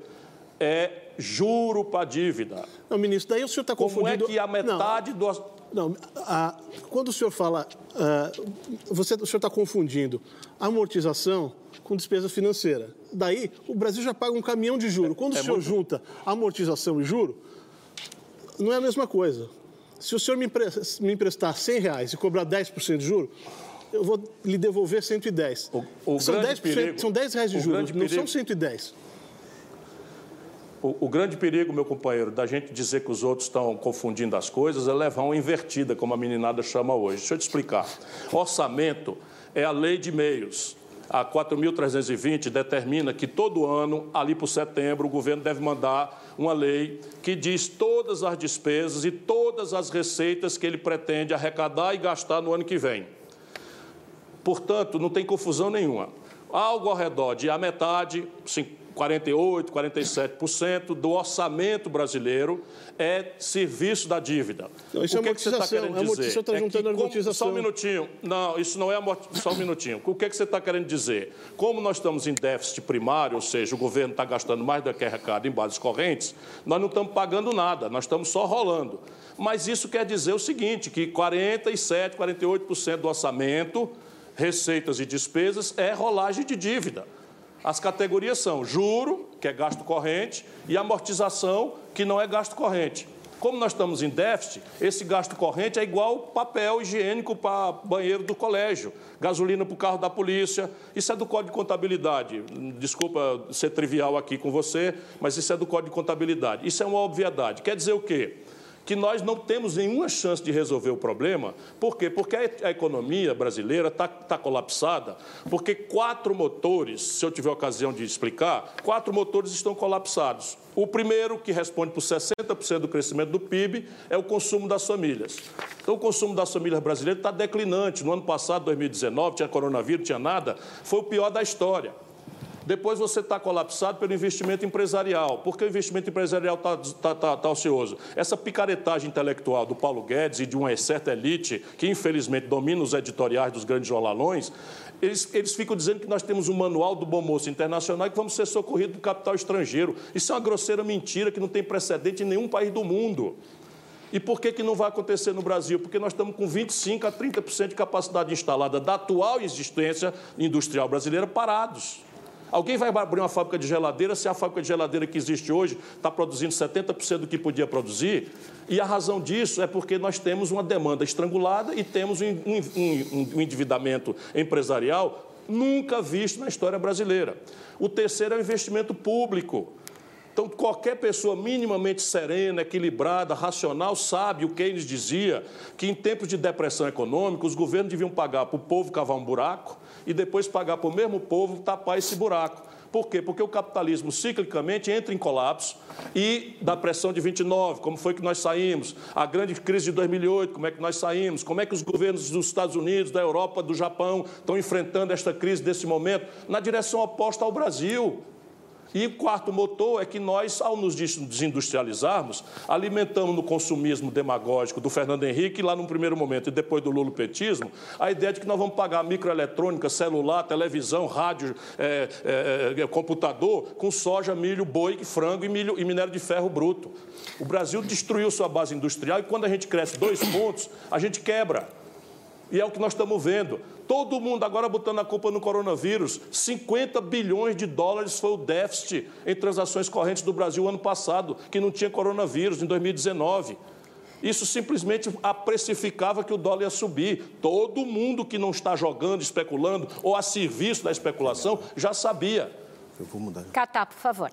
é juro para dívida. Não, ministro, daí o senhor está confundindo... Como é que a metade não, do... Não, a, quando o senhor fala... Uh, você, o senhor está confundindo amortização com despesa financeira. Daí, o Brasil já paga um caminhão de juro. Quando é, o senhor muito... junta amortização e juro, não é a mesma coisa. Se o senhor me, emprestar 100 reais e cobrar 10% de juro, eu vou lhe devolver 110. O, o são, 10 perigo, são 10 reais de juros, não são 110. O, o, grande perigo, meu companheiro, da gente dizer que os outros estão confundindo as coisas é levar uma invertida, como a meninada chama hoje. Deixa eu te explicar. Orçamento é a lei de meios. A 4.320 determina que todo ano, ali por setembro, o governo deve mandar uma lei que diz todas as despesas e todas as receitas que ele pretende arrecadar e gastar no ano que vem. Portanto, não tem confusão nenhuma. Algo ao redor de a metade, 48, 47% do orçamento brasileiro é serviço da dívida. Não, isso o que é amortização. Que você está querendo dizer? Você está juntando é que, amortização. Só um minutinho. Não, isso não é amortização. Só um minutinho. O que, é que você está querendo dizer? Como nós estamos em déficit primário, ou seja, o governo está gastando mais do que arrecada em bases correntes, nós não estamos pagando nada, nós estamos só rolando. Mas isso quer dizer o seguinte, que 47, 48% do orçamento receitas e despesas é rolagem de dívida. As categorias são juro, que é gasto corrente, e amortização, que não é gasto corrente. Como nós estamos em déficit, esse gasto corrente é igual papel higiênico para banheiro do colégio, gasolina para o carro da polícia. Isso é do Código de Contabilidade. Desculpa ser trivial aqui com você, mas isso é do Código de Contabilidade. Isso é uma obviedade. Quer dizer o quê? Que nós não temos nenhuma chance de resolver o problema. Por quê? Porque a economia brasileira está tá colapsada, porque quatro motores, se eu tiver ocasião de explicar, quatro motores estão colapsados. O primeiro, que responde por 60% do crescimento do PIB, é o consumo das famílias. Então, o consumo das famílias brasileiras está declinante. No ano passado, 2019, tinha coronavírus, tinha nada, foi o pior da história. Depois você está colapsado pelo investimento empresarial. Por que o investimento empresarial está tá, tá, tá ocioso? Essa picaretagem intelectual do Paulo Guedes e de uma certa elite, que infelizmente domina os editoriais dos grandes jornalões, eles, eles ficam dizendo que nós temos um manual do bom moço internacional e que vamos ser socorridos do capital estrangeiro. Isso é uma grosseira mentira que não tem precedente em nenhum país do mundo. E por que, que não vai acontecer no Brasil? Porque nós estamos com 25% a 30% de capacidade instalada da atual existência industrial brasileira parados. Alguém vai abrir uma fábrica de geladeira se a fábrica de geladeira que existe hoje está produzindo 70% do que podia produzir? E a razão disso é porque nós temos uma demanda estrangulada e temos um, um, um endividamento empresarial nunca visto na história brasileira. O terceiro é o investimento público. Então, qualquer pessoa minimamente serena, equilibrada, racional, sabe o Keynes dizia que em tempos de depressão econômica, os governos deviam pagar para o povo cavar um buraco e depois pagar para o mesmo povo tapar esse buraco. Por quê? Porque o capitalismo ciclicamente entra em colapso e da pressão de 29, como foi que nós saímos, a grande crise de 2008, como é que nós saímos, como é que os governos dos Estados Unidos, da Europa, do Japão estão enfrentando esta crise desse momento, na direção oposta ao Brasil. E o quarto motor é que nós, ao nos desindustrializarmos, alimentamos no consumismo demagógico do Fernando Henrique, lá no primeiro momento, e depois do lulopetismo, a ideia de que nós vamos pagar microeletrônica, celular, televisão, rádio, é, é, é, computador, com soja, milho, boi, frango e, milho, e minério de ferro bruto. O Brasil destruiu sua base industrial e quando a gente cresce dois pontos, a gente quebra. E é o que nós estamos vendo. Todo mundo agora botando a culpa no coronavírus. 50 bilhões de dólares foi o déficit em transações correntes do Brasil ano passado, que não tinha coronavírus, em 2019. Isso simplesmente precificava que o dólar ia subir. Todo mundo que não está jogando, especulando ou a serviço da especulação já sabia. Eu vou mudar. Catá, por favor.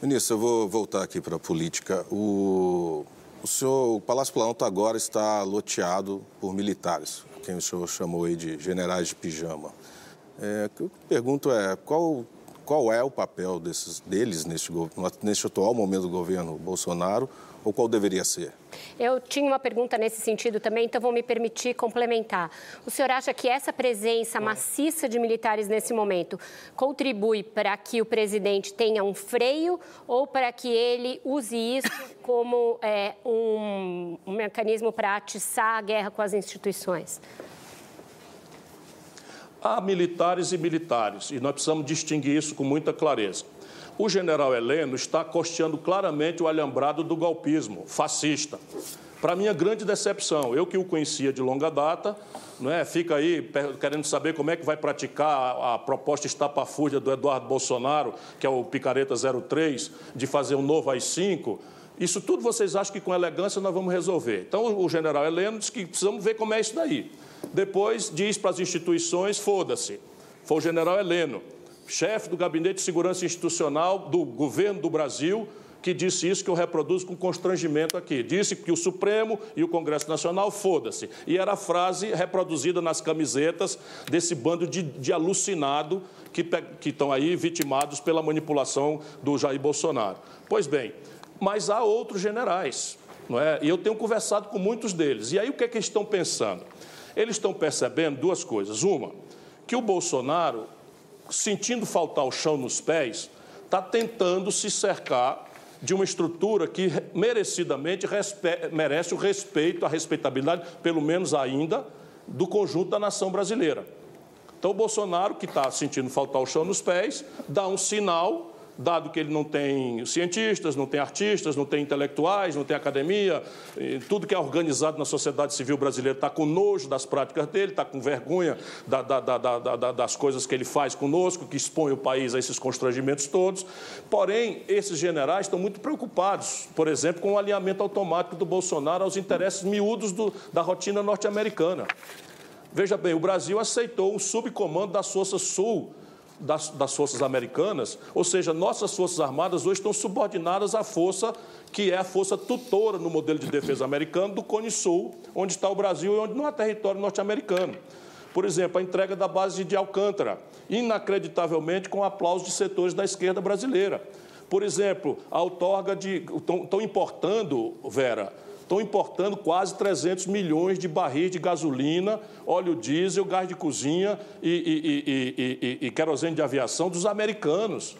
Ministro, eu vou voltar aqui para a política. O, o, senhor, o Palácio Planalto agora está loteado por militares quem o senhor chamou aí de generais de pijama. É, o que eu pergunto é, qual qual é o papel desses, deles neste, neste atual momento do governo Bolsonaro ou qual deveria ser? Eu tinha uma pergunta nesse sentido também, então vou me permitir complementar. O senhor acha que essa presença maciça de militares nesse momento contribui para que o presidente tenha um freio ou para que ele use isso como é, um, um mecanismo para atiçar a guerra com as instituições? Há militares e militares, e nós precisamos distinguir isso com muita clareza. O general Heleno está costeando claramente o alhambrado do golpismo fascista. Para minha grande decepção, eu que o conhecia de longa data, não é? fica aí querendo saber como é que vai praticar a, proposta estapafúrdia do Eduardo Bolsonaro, que é o Picareta 03, de fazer um novo AI-5. Isso tudo vocês acham que com elegância nós vamos resolver. Então, o general Heleno disse que precisamos ver como é isso daí. Depois diz para as instituições: foda-se. Foi o general Heleno, chefe do Gabinete de Segurança Institucional do governo do Brasil, que disse isso que eu reproduzo com constrangimento aqui. Disse que o Supremo e o Congresso Nacional, foda-se. E era a frase reproduzida nas camisetas desse bando de, de alucinado que, que estão aí vitimados pela manipulação do Jair Bolsonaro. Pois bem, mas há outros generais, não é? E eu tenho conversado com muitos deles. E aí o que é que eles estão pensando? Eles estão percebendo duas coisas. Uma, que o Bolsonaro, sentindo faltar o chão nos pés, está tentando se cercar de uma estrutura que merecidamente merece o respeito, a respeitabilidade, pelo menos ainda, do conjunto da nação brasileira. Então, o Bolsonaro, que está sentindo faltar o chão nos pés, dá um sinal dado que ele não tem cientistas, não tem artistas, não tem intelectuais, não tem academia, tudo que é organizado na sociedade civil brasileira está com nojo das práticas dele, está com vergonha da, da, da, das coisas que ele faz conosco, que expõe o país a esses constrangimentos todos. Porém, esses generais estão muito preocupados, por exemplo, com o alinhamento automático do Bolsonaro aos interesses miúdos do, da rotina norte-americana. Veja bem, o Brasil aceitou um subcomando das Forças Sul das, das forças americanas, ou seja, nossas forças armadas hoje estão subordinadas à força que é a força tutora no modelo de defesa americano do Cone Sul, onde está o Brasil e onde não há território norte-americano. Por exemplo, a entrega da base de Alcântara, inacreditavelmente com aplauso de setores da esquerda brasileira. Por exemplo, a outorga de. Estão importando, Vera, estão importando quase 300 milhões de barris de gasolina, óleo diesel, gás de cozinha e, e, e, e, querosene de aviação dos americanos,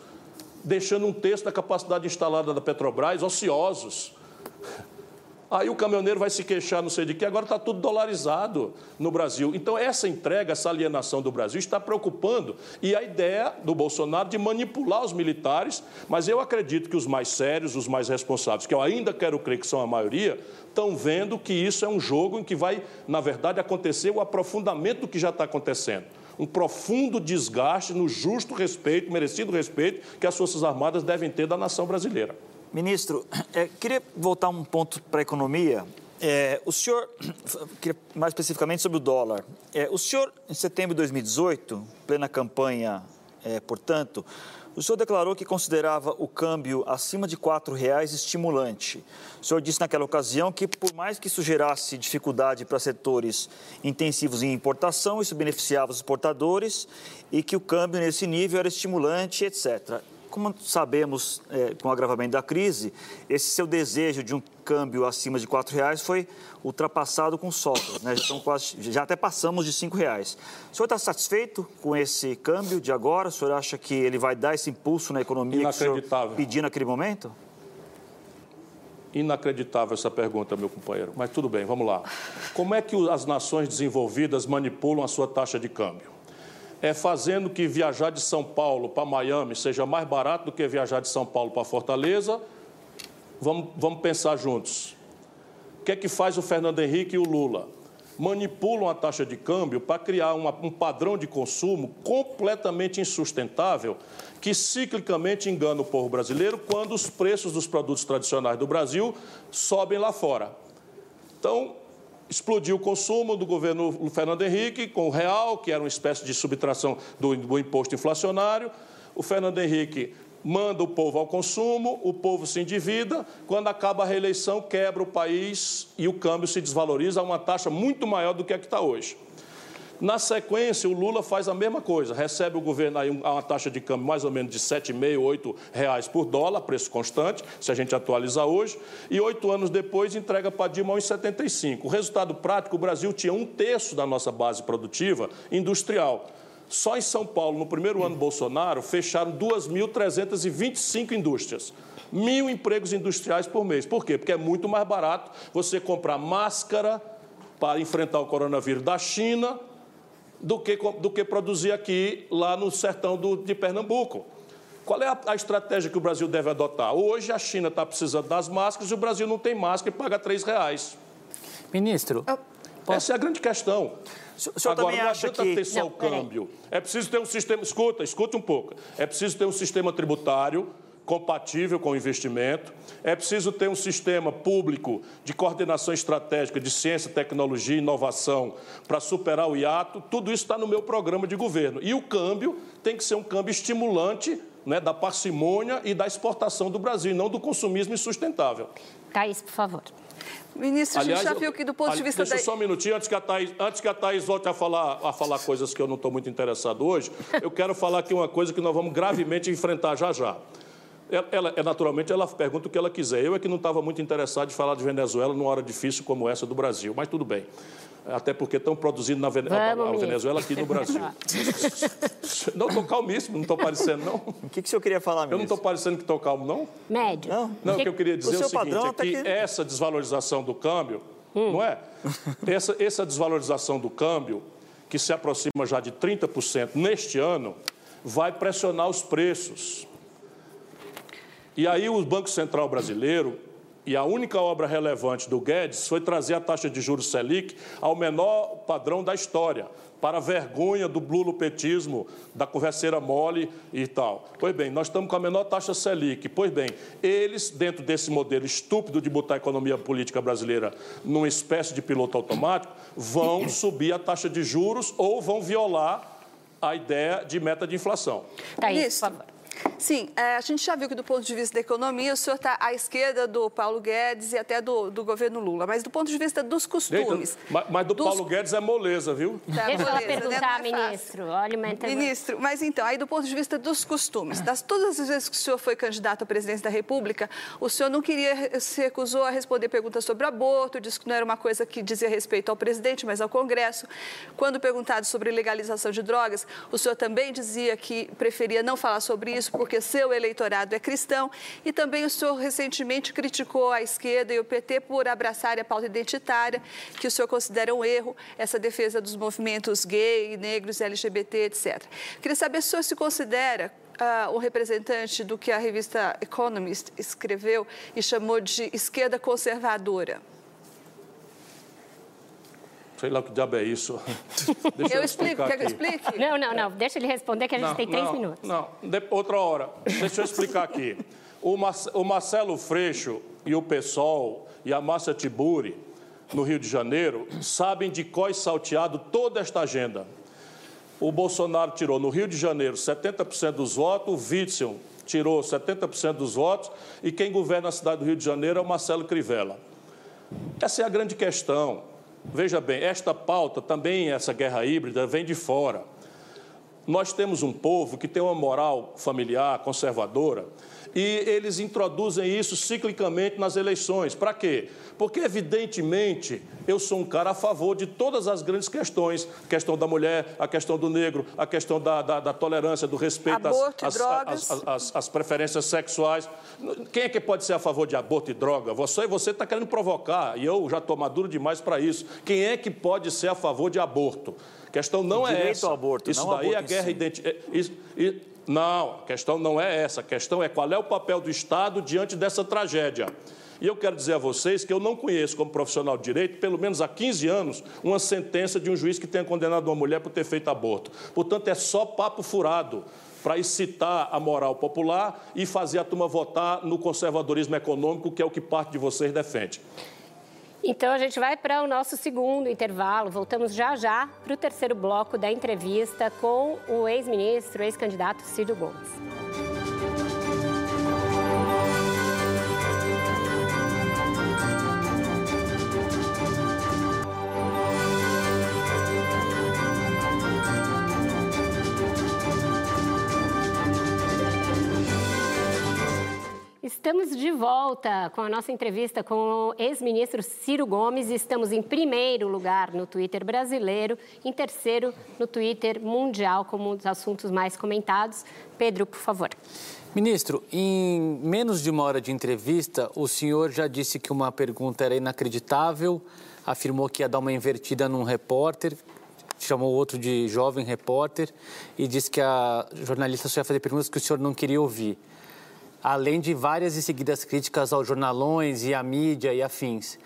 deixando um terço da capacidade instalada da Petrobras ociosos. Aí o caminhoneiro vai se queixar, não sei de que, agora está tudo dolarizado no Brasil. Então, essa entrega, essa alienação do Brasil está preocupando. E a ideia do Bolsonaro de manipular os militares, mas eu acredito que os mais sérios, os mais responsáveis, que eu ainda quero crer que são a maioria, estão vendo que isso é um jogo em que vai, na verdade, acontecer o aprofundamento do que já está acontecendo um profundo desgaste no justo respeito, merecido respeito que as Forças Armadas devem ter da nação brasileira. Ministro, é, queria voltar um ponto para a economia. É, o senhor, mais especificamente sobre o dólar, é, o senhor, em setembro de 2018, plena campanha, portanto, o senhor declarou que considerava o câmbio acima de R$ reais estimulante. O senhor disse naquela ocasião que, por mais que isso gerasse dificuldade para setores intensivos em importação, isso beneficiava os exportadores e que o câmbio nesse nível era estimulante, etc como sabemos, é, com o agravamento da crise, esse seu desejo de um câmbio acima de R$ reais foi ultrapassado com sobras, né? já, quase, já até passamos de R$ reais. O senhor está satisfeito com esse câmbio de agora? O senhor acha que ele vai dar esse impulso na economia que o senhor pediu naquele momento? Inacreditável essa pergunta, meu companheiro. Mas tudo bem, vamos lá. Como é que as nações desenvolvidas manipulam a sua taxa de câmbio? É fazendo que viajar de São Paulo para Miami seja mais barato do que viajar de São Paulo para Fortaleza. Vamos, vamos pensar juntos. O que é que faz o Fernando Henrique e o Lula? Manipulam a taxa de câmbio para criar uma, um padrão de consumo completamente insustentável que ciclicamente engana o povo brasileiro quando os preços dos produtos tradicionais do Brasil sobem lá fora. Então, explodiu o consumo do governo Fernando Henrique com o real, que era uma espécie de subtração do, do imposto inflacionário. O Fernando Henrique manda o povo ao consumo, o povo se endivida, quando acaba a reeleição, quebra o país e o câmbio se desvaloriza a uma taxa muito maior do que a que está hoje. Na sequência, o Lula faz a mesma coisa, recebe o governo aí uma taxa de câmbio mais ou menos de R$ 7,5, 8 reais por dólar, preço constante, se a gente atualizar hoje, e oito anos depois entrega para Dilma 1,75. O resultado prático, o Brasil tinha um terço da nossa base produtiva industrial. Só em São Paulo, no primeiro ano Bolsonaro, fecharam 2.325 indústrias. Mil empregos industriais por mês. Por quê? Porque é muito mais barato você comprar máscara para enfrentar o coronavírus da China do que, do que produzir aqui, lá no sertão do, de Pernambuco. Qual é a, a, estratégia que o Brasil deve adotar? Hoje a China está precisando das máscaras e o Brasil não tem máscara e paga três reais. Ministro. Eu... Essa é a grande questão. O senhor Agora, não acha adianta que... ter só não, o câmbio. É preciso ter um sistema. Escuta, escuta um pouco. É preciso ter um sistema tributário compatível com o investimento. É preciso ter um sistema público de coordenação estratégica de ciência, tecnologia e inovação para superar o hiato. Tudo isso está no meu programa de governo. E o câmbio tem que ser um câmbio estimulante né, da parcimônia e da exportação do Brasil, não do consumismo insustentável. Thaís, por favor. Ministro, Aliás, a gente já viu que do ponto de vista deixa da... só um minutinho, antes que a Thaís, antes que a Thaís volte a falar, a falar coisas que eu não estou muito interessado hoje, eu quero falar aqui uma coisa que nós vamos gravemente enfrentar já já. Ela, ela, é, naturalmente, ela pergunta o que ela quiser. Eu é que não estava muito interessado em falar de Venezuela numa hora difícil como essa do Brasil, mas tudo bem. Até porque estão produzindo na Vene... Vamos, a Venezuela aqui no Brasil. não estou calmíssimo, não estou parecendo, não. O que, que o senhor queria falar, ministro? Eu não estou parecendo que estou calmo, não? Médio. Não, não o que eu queria dizer o é o seguinte, é que, que... essa desvalorização do câmbio, hum. não é? Essa, essa desvalorização do câmbio, que se aproxima já de 30% neste ano, vai pressionar os preços. E aí o Banco Central Brasileiro, e a única obra relevante do Guedes foi trazer a taxa de juros Selic ao menor padrão da história, para a vergonha do blulopetismo, da converseira mole e tal. Pois bem, nós estamos com a menor taxa Selic. Pois bem, eles, dentro desse modelo estúpido de botar a economia política brasileira numa espécie de piloto automático, vão subir a taxa de juros ou vão violar a ideia de meta de inflação. Thaís, por favor. Sim, é, a gente já viu que do ponto de vista da economia, o senhor está à esquerda do Paulo Guedes e até do, do governo Lula, mas do ponto de vista dos costumes. mas, mas, do dos... Paulo Guedes é moleza, viu? Tá, Deixa ela perguntar, né? é ministro. Olha Ministro, mas então, aí do ponto de vista dos costumes, das todas as vezes que o senhor foi candidato à presidência da República, o senhor não queria, se recusou a responder perguntas sobre aborto, disse que não era uma coisa que dizia respeito ao presidente, mas ao Congresso. Quando perguntado sobre legalização de drogas, o senhor também dizia que preferia não falar sobre isso porque seu eleitorado é cristão. E também o senhor recentemente criticou a esquerda e o PT por abraçar a pauta identitária, que o senhor considera um erro, essa defesa dos movimentos gay, negros, LGBT, etc. Queria saber se o senhor se considera uh, representante do que a revista Economist escreveu e chamou de esquerda conservadora. Sei lá o que diabo é isso. Deixa eu, eu explico, quer que eu explique? Não, não, não. Deixa ele responder que a gente não, tem três não, minutos. Não, de, outra hora. Deixa eu explicar aqui. O, Mar, o Marcelo Freixo e o PSOL e a Márcia Tiburi, no Rio de Janeiro, sabem de e salteado toda esta agenda. O Bolsonaro tirou no Rio de Janeiro 70% dos votos, o Witzel tirou 70% dos votos e quem governa a cidade do Rio de Janeiro é o Marcelo Crivella. Essa é a grande questão. Veja bem, esta pauta também, essa guerra híbrida, vem de fora. Nós temos um povo que tem uma moral familiar conservadora e eles introduzem isso ciclicamente nas eleições. Para quê? Porque, evidentemente, eu sou um cara a favor de todas as grandes questões: a questão da mulher, a questão do negro, a questão da, da, da tolerância, do respeito aborto às, às, às, às, às, preferências sexuais. Quem é que pode ser a favor de aborto e droga? Você você está querendo provocar, e eu já estou maduro demais para isso. Quem é que pode ser a favor de aborto? A questão não o é essa. Ao aborto, isso não daí aborto é a guerra identitária. Não, a questão não é essa. A questão é qual é o papel do Estado diante dessa tragédia. E eu quero dizer a vocês que eu não conheço, como profissional de direito, pelo menos há 15 anos, uma sentença de um juiz que tenha condenado uma mulher por ter feito aborto. Portanto, é só papo furado para excitar a moral popular e fazer a turma votar no conservadorismo econômico, que é o que parte de vocês defende. Então a gente vai para o nosso segundo intervalo. Voltamos já já para o terceiro bloco da entrevista com o ex-ministro, ex-candidato Ciro Gomes. Estamos de volta com a nossa entrevista com o ex-ministro Ciro Gomes. Estamos em primeiro lugar no Twitter brasileiro, em terceiro no Twitter mundial, como um dos assuntos mais comentados. Pedro, por favor. Ministro, em menos de uma hora de entrevista, o senhor já disse que uma pergunta era inacreditável, afirmou que ia dar uma invertida num repórter, chamou outro de jovem repórter e disse que a jornalista só ia fazer perguntas que o senhor não queria ouvir além de várias e seguidas críticas aos jornalões e à mídia e afins.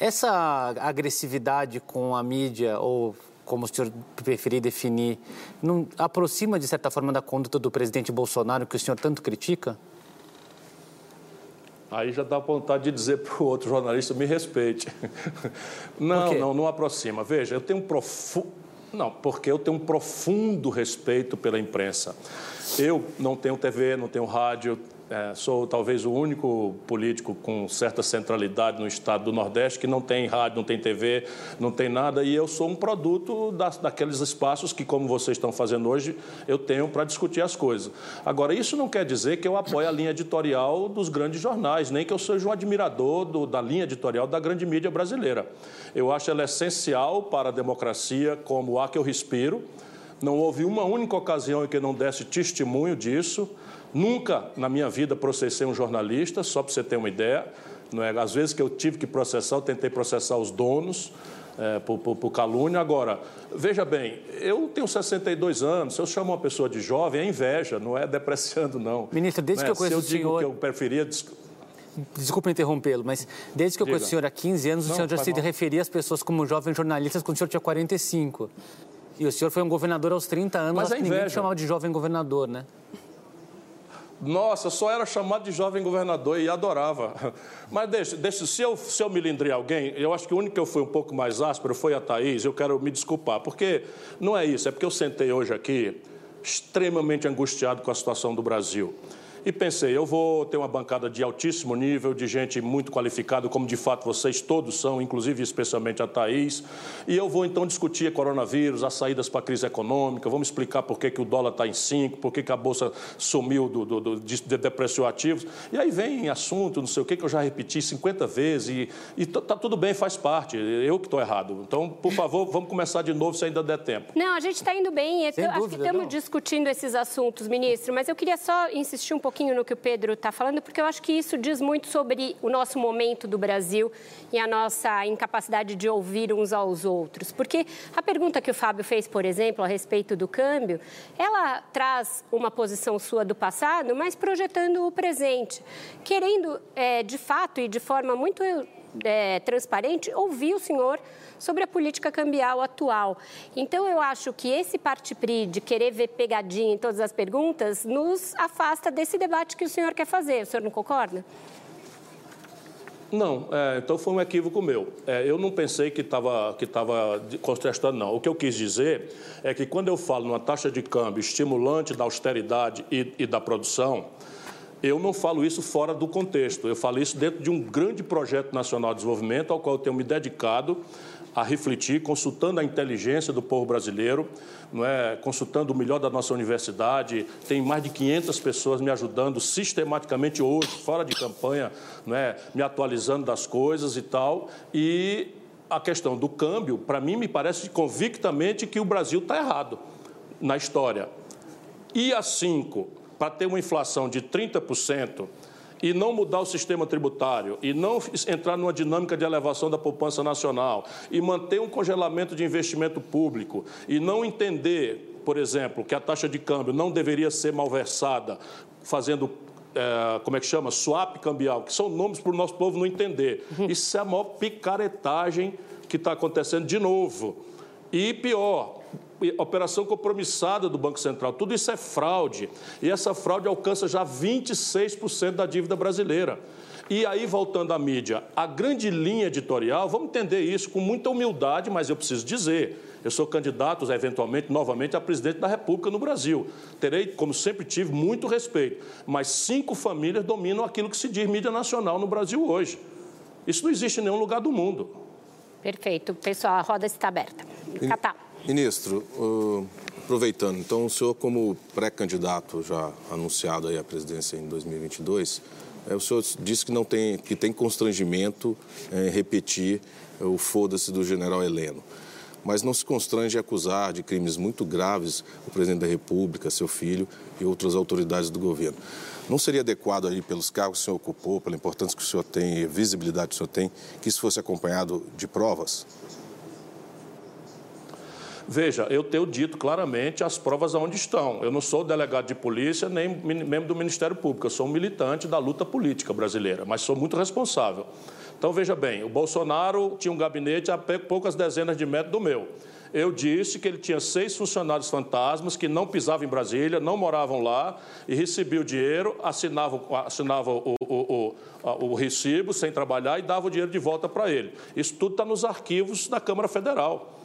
Essa agressividade com a mídia, ou como o senhor preferir definir, não aproxima, de certa forma, da conduta do presidente Bolsonaro, que o senhor tanto critica? Aí já dá vontade de dizer para o outro jornalista, me respeite. Não, não, não aproxima. Veja, eu tenho um profundo... Não, porque eu tenho um profundo respeito pela imprensa. Eu não tenho TV, não tenho rádio, é, sou talvez o único político com certa centralidade no estado do Nordeste que não tem rádio, não tem TV, não tem nada, e eu sou um produto das, daqueles espaços que, como vocês estão fazendo hoje, eu tenho para discutir as coisas. Agora, isso não quer dizer que eu apoio a linha editorial dos grandes jornais, nem que eu seja um admirador do, da linha editorial da grande mídia brasileira. Eu acho ela essencial para a democracia, como ar que eu respiro. Não houve uma única ocasião em que não desse testemunho disso. Nunca na minha vida processei um jornalista, só para você ter uma ideia. Não é? Às vezes que eu tive que processar, eu tentei processar os donos é, por, por, por calúnia. Agora, veja bem, eu tenho 62 anos, se eu chamo uma pessoa de jovem, é inveja, não é depreciando, não. Ministro, desde é? que eu conheço se eu digo senhor... que eu preferia... Desculpa interrompê-lo, mas desde que eu conheço o senhor há 15 anos, não, o senhor já se mal. referia às pessoas como jovens jornalistas quando o senhor tinha 45. E o senhor foi um governador aos 30 anos, mas é ninguém chamava de jovem governador, né? Nossa, só era chamado de jovem governador e adorava. Mas deixa, deixa se, eu, se eu milindrei alguém, eu acho que o único que eu fui um pouco mais áspero foi a Thaís, eu quero me desculpar, porque não é isso, é porque eu sentei hoje aqui extremamente angustiado com a situação do Brasil. E pensei, eu vou ter uma bancada de altíssimo nível, de gente muito qualificada, como de fato vocês todos são, inclusive especialmente a Thaís. E eu vou então discutir coronavírus, as saídas para a crise econômica, vamos explicar por que, que o dólar está em 5, por que, que a Bolsa sumiu do, do, do, de, de. E aí vem assunto, não sei o que, que eu já repeti 50 vezes, e está tudo bem, faz parte. Eu que estou errado. Então, por favor, vamos começar de novo se ainda der tempo. Não, a gente está indo bem. Sem acho dúvida, que estamos discutindo esses assuntos, ministro, mas eu queria só insistir um pouco pouquinho no que o Pedro está falando, porque eu acho que isso diz muito sobre o nosso momento do Brasil e a nossa incapacidade de ouvir uns aos outros. Porque a pergunta que o Fábio fez, por exemplo, a respeito do câmbio, ela traz uma posição sua do passado, mas projetando o presente, querendo, é, de fato e de forma muito é, transparente, ouvir o senhor sobre a política cambial atual. Então, eu acho que esse parte-pri de querer ver pegadinha em todas as perguntas nos afasta desse debate que o senhor quer fazer. O senhor não concorda? Não, é, então foi um equívoco meu. É, eu não pensei que estava que tava contestando, não. O que eu quis dizer é que quando eu falo numa taxa de câmbio estimulante da austeridade e, e da produção, eu não falo isso fora do contexto. Eu falo isso dentro de um grande projeto nacional de desenvolvimento ao qual eu tenho me dedicado a refletir, consultando a inteligência do povo brasileiro, não é? consultando o melhor da nossa universidade. Tem mais de 500 pessoas me ajudando sistematicamente hoje, fora de campanha, não é? me atualizando das coisas e tal. E a questão do câmbio, para mim, me parece convictamente que o Brasil está errado na história. E a cinco, para ter uma inflação de 30%, e não mudar o sistema tributário, e não entrar numa dinâmica de elevação da poupança nacional, e manter um congelamento de investimento público, e não entender, por exemplo, que a taxa de câmbio não deveria ser malversada, fazendo é, como é que chama? Swap cambial, que são nomes para o nosso povo não entender. Uhum. Isso é a maior picaretagem que está acontecendo de novo. E pior, operação compromissada do Banco Central. Tudo isso é fraude. E essa fraude alcança já 26% da dívida brasileira. E aí, voltando à mídia, a grande linha editorial, vamos entender isso com muita humildade, mas eu preciso dizer. Eu sou candidato, eventualmente, novamente, a presidente da República no Brasil. Terei, como sempre tive, muito respeito. Mas cinco famílias dominam aquilo que se diz mídia nacional no Brasil hoje. Isso não existe em nenhum lugar do mundo. Perfeito. Pessoal, a roda está aberta. Catar. Ministro, aproveitando, então o senhor como pré-candidato já anunciado aí à presidência em 2022, É, o senhor disse que não tem, que tem constrangimento em repetir o foda-se do general Heleno. Mas não se constrange a acusar de crimes muito graves o presidente da República, seu filho e outras autoridades do governo. Não seria adequado aí, pelos cargos que o senhor ocupou, pela importância que o senhor tem visibilidade que o senhor tem, que isso fosse acompanhado de provas? Veja, eu tenho dito claramente as provas aonde estão. Eu não sou delegado de polícia nem membro do Ministério Público, eu sou um militante da luta política brasileira, mas sou muito responsável. Então, veja bem, o Bolsonaro tinha um gabinete a poucas dezenas de metros do meu. Eu disse que ele tinha seis funcionários fantasmas que não pisavam em Brasília, não moravam lá e recebiam o dinheiro, assinavam, o, o, o, o recibo sem trabalhar e davam o dinheiro de volta para ele. Isso tudo está nos arquivos da Câmara Federal.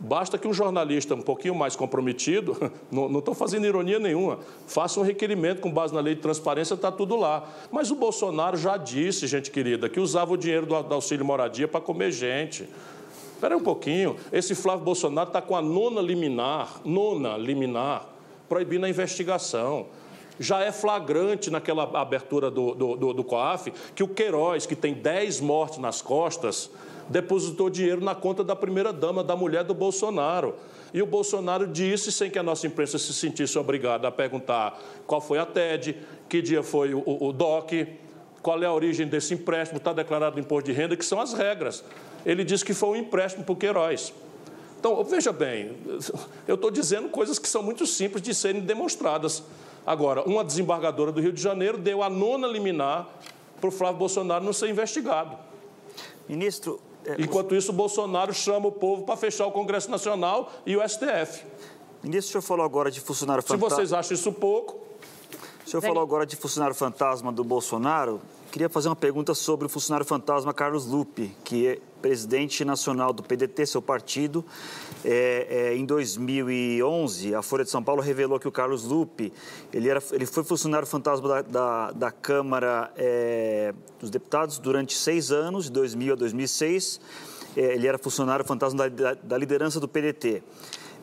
Basta que um jornalista um pouquinho mais comprometido, não estou fazendo ironia nenhuma, faça um requerimento com base na lei de transparência, está tudo lá. Mas o Bolsonaro já disse, gente querida, que usava o dinheiro do, auxílio moradia para comer gente. Espera um pouquinho, esse Flávio Bolsonaro está com a nona liminar, nona liminar, proibindo a investigação já é flagrante naquela abertura do, do, do, do COAF que o Queiroz, que tem 10 mortes nas costas, depositou dinheiro na conta da primeira-dama, da mulher do Bolsonaro. E o Bolsonaro disse, sem que a nossa imprensa se sentisse obrigada a perguntar qual foi a TED, que dia foi o, o, DOC, qual é a origem desse empréstimo, está declarado imposto de renda, que são as regras. Ele disse que foi um empréstimo para o Queiroz. Então, veja bem, eu estou dizendo coisas que são muito simples de serem demonstradas. Agora, uma desembargadora do Rio de Janeiro deu a nona liminar para o Flávio Bolsonaro não ser investigado. Ministro, Enquanto isso, o Bolsonaro chama o povo para fechar o Congresso Nacional e o STF. Ministro, o senhor falou agora de funcionário fantasma. Se vocês acham isso pouco. O senhor falou agora de funcionário fantasma do Bolsonaro. Queria fazer uma pergunta sobre o funcionário fantasma Carlos Lupe, que é presidente nacional do PDT, seu partido. É, é, em 2011, a Folha de São Paulo revelou que o Carlos Lupe ele, era, ele foi funcionário fantasma da, da, da Câmara é, dos Deputados durante seis anos, de 2000 a 2006. É, ele era funcionário fantasma da, da liderança do PDT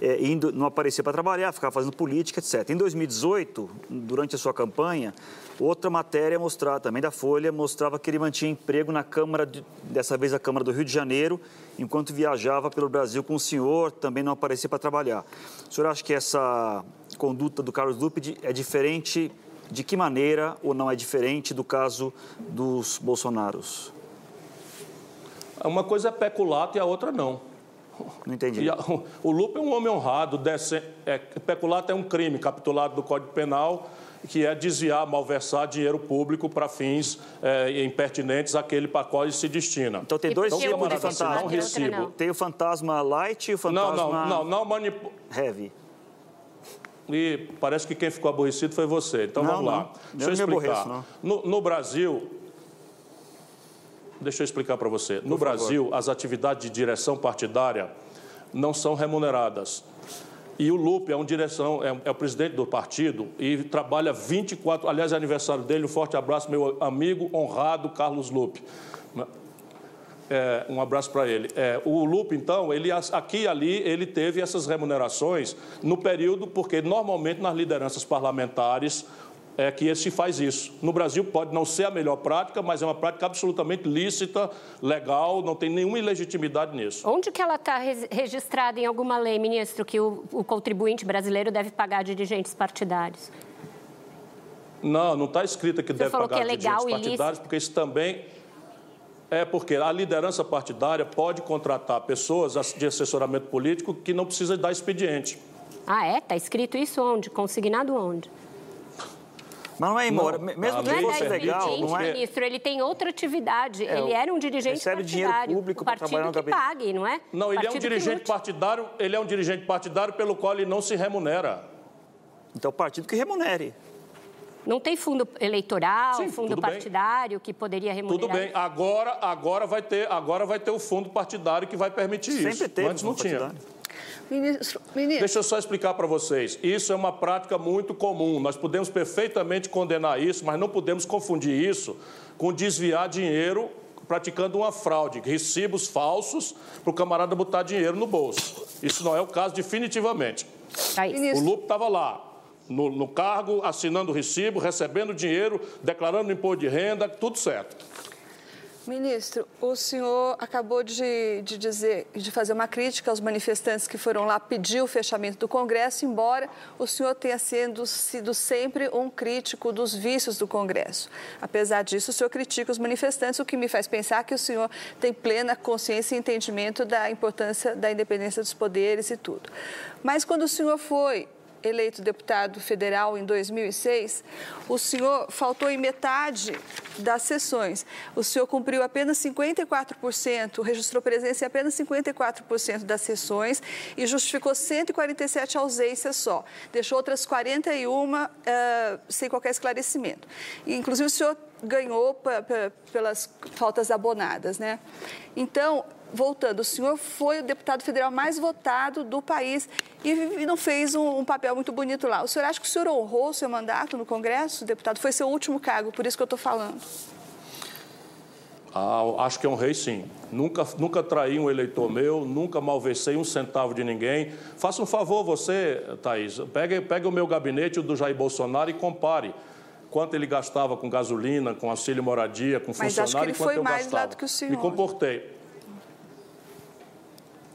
é, indo, não aparecia para trabalhar, ficava fazendo política, etc. Em 2018, durante a sua campanha, outra matéria mostrava, também da Folha, mostrava que ele mantinha emprego na Câmara, de, dessa vez a Câmara do Rio de Janeiro, enquanto viajava pelo Brasil com o senhor, também não aparecia para trabalhar. O senhor acha que essa conduta do Carlos Lupe é diferente de que maneira ou não é diferente do caso dos Bolsonaros? Uma coisa é peculato e a outra não. Não entendi. A, o Lupe é um homem honrado, decente, é, peculato é um crime capitulado do Código Penal, que é desviar, malversar dinheiro público para fins é, impertinentes àquele para qual ele se destina. Então tem dois então, tipos de fantasma. Não recibo. Tem o fantasma light e o fantasma não, não, não, não manip... heavy. E parece que quem ficou aborrecido foi você. Então não, vamos lá. Não. Deixa eu explicar. Aborreço, no, no Brasil, Deixa eu explicar para você. No Brasil, as atividades de direção partidária não são remuneradas. E o Lupe é, um direção, é, é, o presidente do partido e trabalha 24. Aliás, é aniversário dele. Um forte abraço, meu amigo honrado Carlos Lupe. É, um abraço para ele. É, o Lupe, então, ele aqui e ali ele teve essas remunerações no período, porque normalmente nas lideranças parlamentares é que se faz isso. No Brasil pode não ser a melhor prática, mas é uma prática absolutamente lícita, legal, não tem nenhuma ilegitimidade nisso. Onde que ela está registrada em alguma lei, ministro, que o, o contribuinte brasileiro deve pagar dirigentes partidários? Não, não está escrito que Você deve pagar que é legal, dirigentes partidários, porque isso também é porque a liderança partidária pode contratar pessoas de assessoramento político que não precisa dar expediente. Ah, é? Está escrito isso onde? Consignado onde? Mas não é imoral. Mesmo que fosse legal, não é... ministro, ele tem outra atividade. É, ele era um dirigente recebe partidário. dinheiro público para trabalhar no gabinete. pague, não é? Não, ele é um dirigente partidário, ele é um dirigente partidário pelo qual ele não se remunera. Então, o partido que remunere. Não tem fundo eleitoral, Sim, fundo partidário bem. que poderia remunerar? Tudo bem. Agora, agora, vai ter, agora vai ter o fundo partidário que vai permitir Sempre isso. Sempre teve Antes não tinha. Partidário. Ministro, ministro. Deixa eu só explicar para vocês. Isso é uma prática muito comum. Nós podemos perfeitamente condenar isso, mas não podemos confundir isso com desviar dinheiro praticando uma fraude, recibos falsos para o camarada botar dinheiro no bolso. Isso não é o caso definitivamente. Tá o Lupo estava lá, no, no cargo, assinando o recibo, recebendo dinheiro, declarando imposto de renda, tudo certo. Ministro, o senhor acabou de, de, dizer, de fazer uma crítica aos manifestantes que foram lá pedir o fechamento do Congresso, embora o senhor tenha sido, sido sempre um crítico dos vícios do Congresso. Apesar disso, o senhor critica os manifestantes, o que me faz pensar que o senhor tem plena consciência e entendimento da importância da independência dos poderes e tudo. Mas quando o senhor foi eleito deputado federal em 2006, o senhor faltou em metade das sessões. O senhor cumpriu apenas 54%, registrou presença em apenas 54% das sessões e justificou 147 ausências só. Deixou outras 41 uh, sem qualquer esclarecimento. E, inclusive, o senhor ganhou pelas faltas abonadas, né? Então, voltando, o senhor foi o deputado federal mais votado do país e não fez um, um, papel muito bonito lá. O senhor acha que o senhor honrou o seu mandato no Congresso, deputado? Foi seu último cargo, por isso que eu estou falando. Ah, acho que honrei sim. Nunca, nunca traí um eleitor meu, nunca malvecei um centavo de ninguém. Faça um favor você, Thaís, pegue, pegue o meu gabinete, o do Jair Bolsonaro, e compare quanto ele gastava com gasolina, com auxílio moradia, com funcionário, Mas acho que ele foi mais gastava. Lá do que o senhor. Me comportei.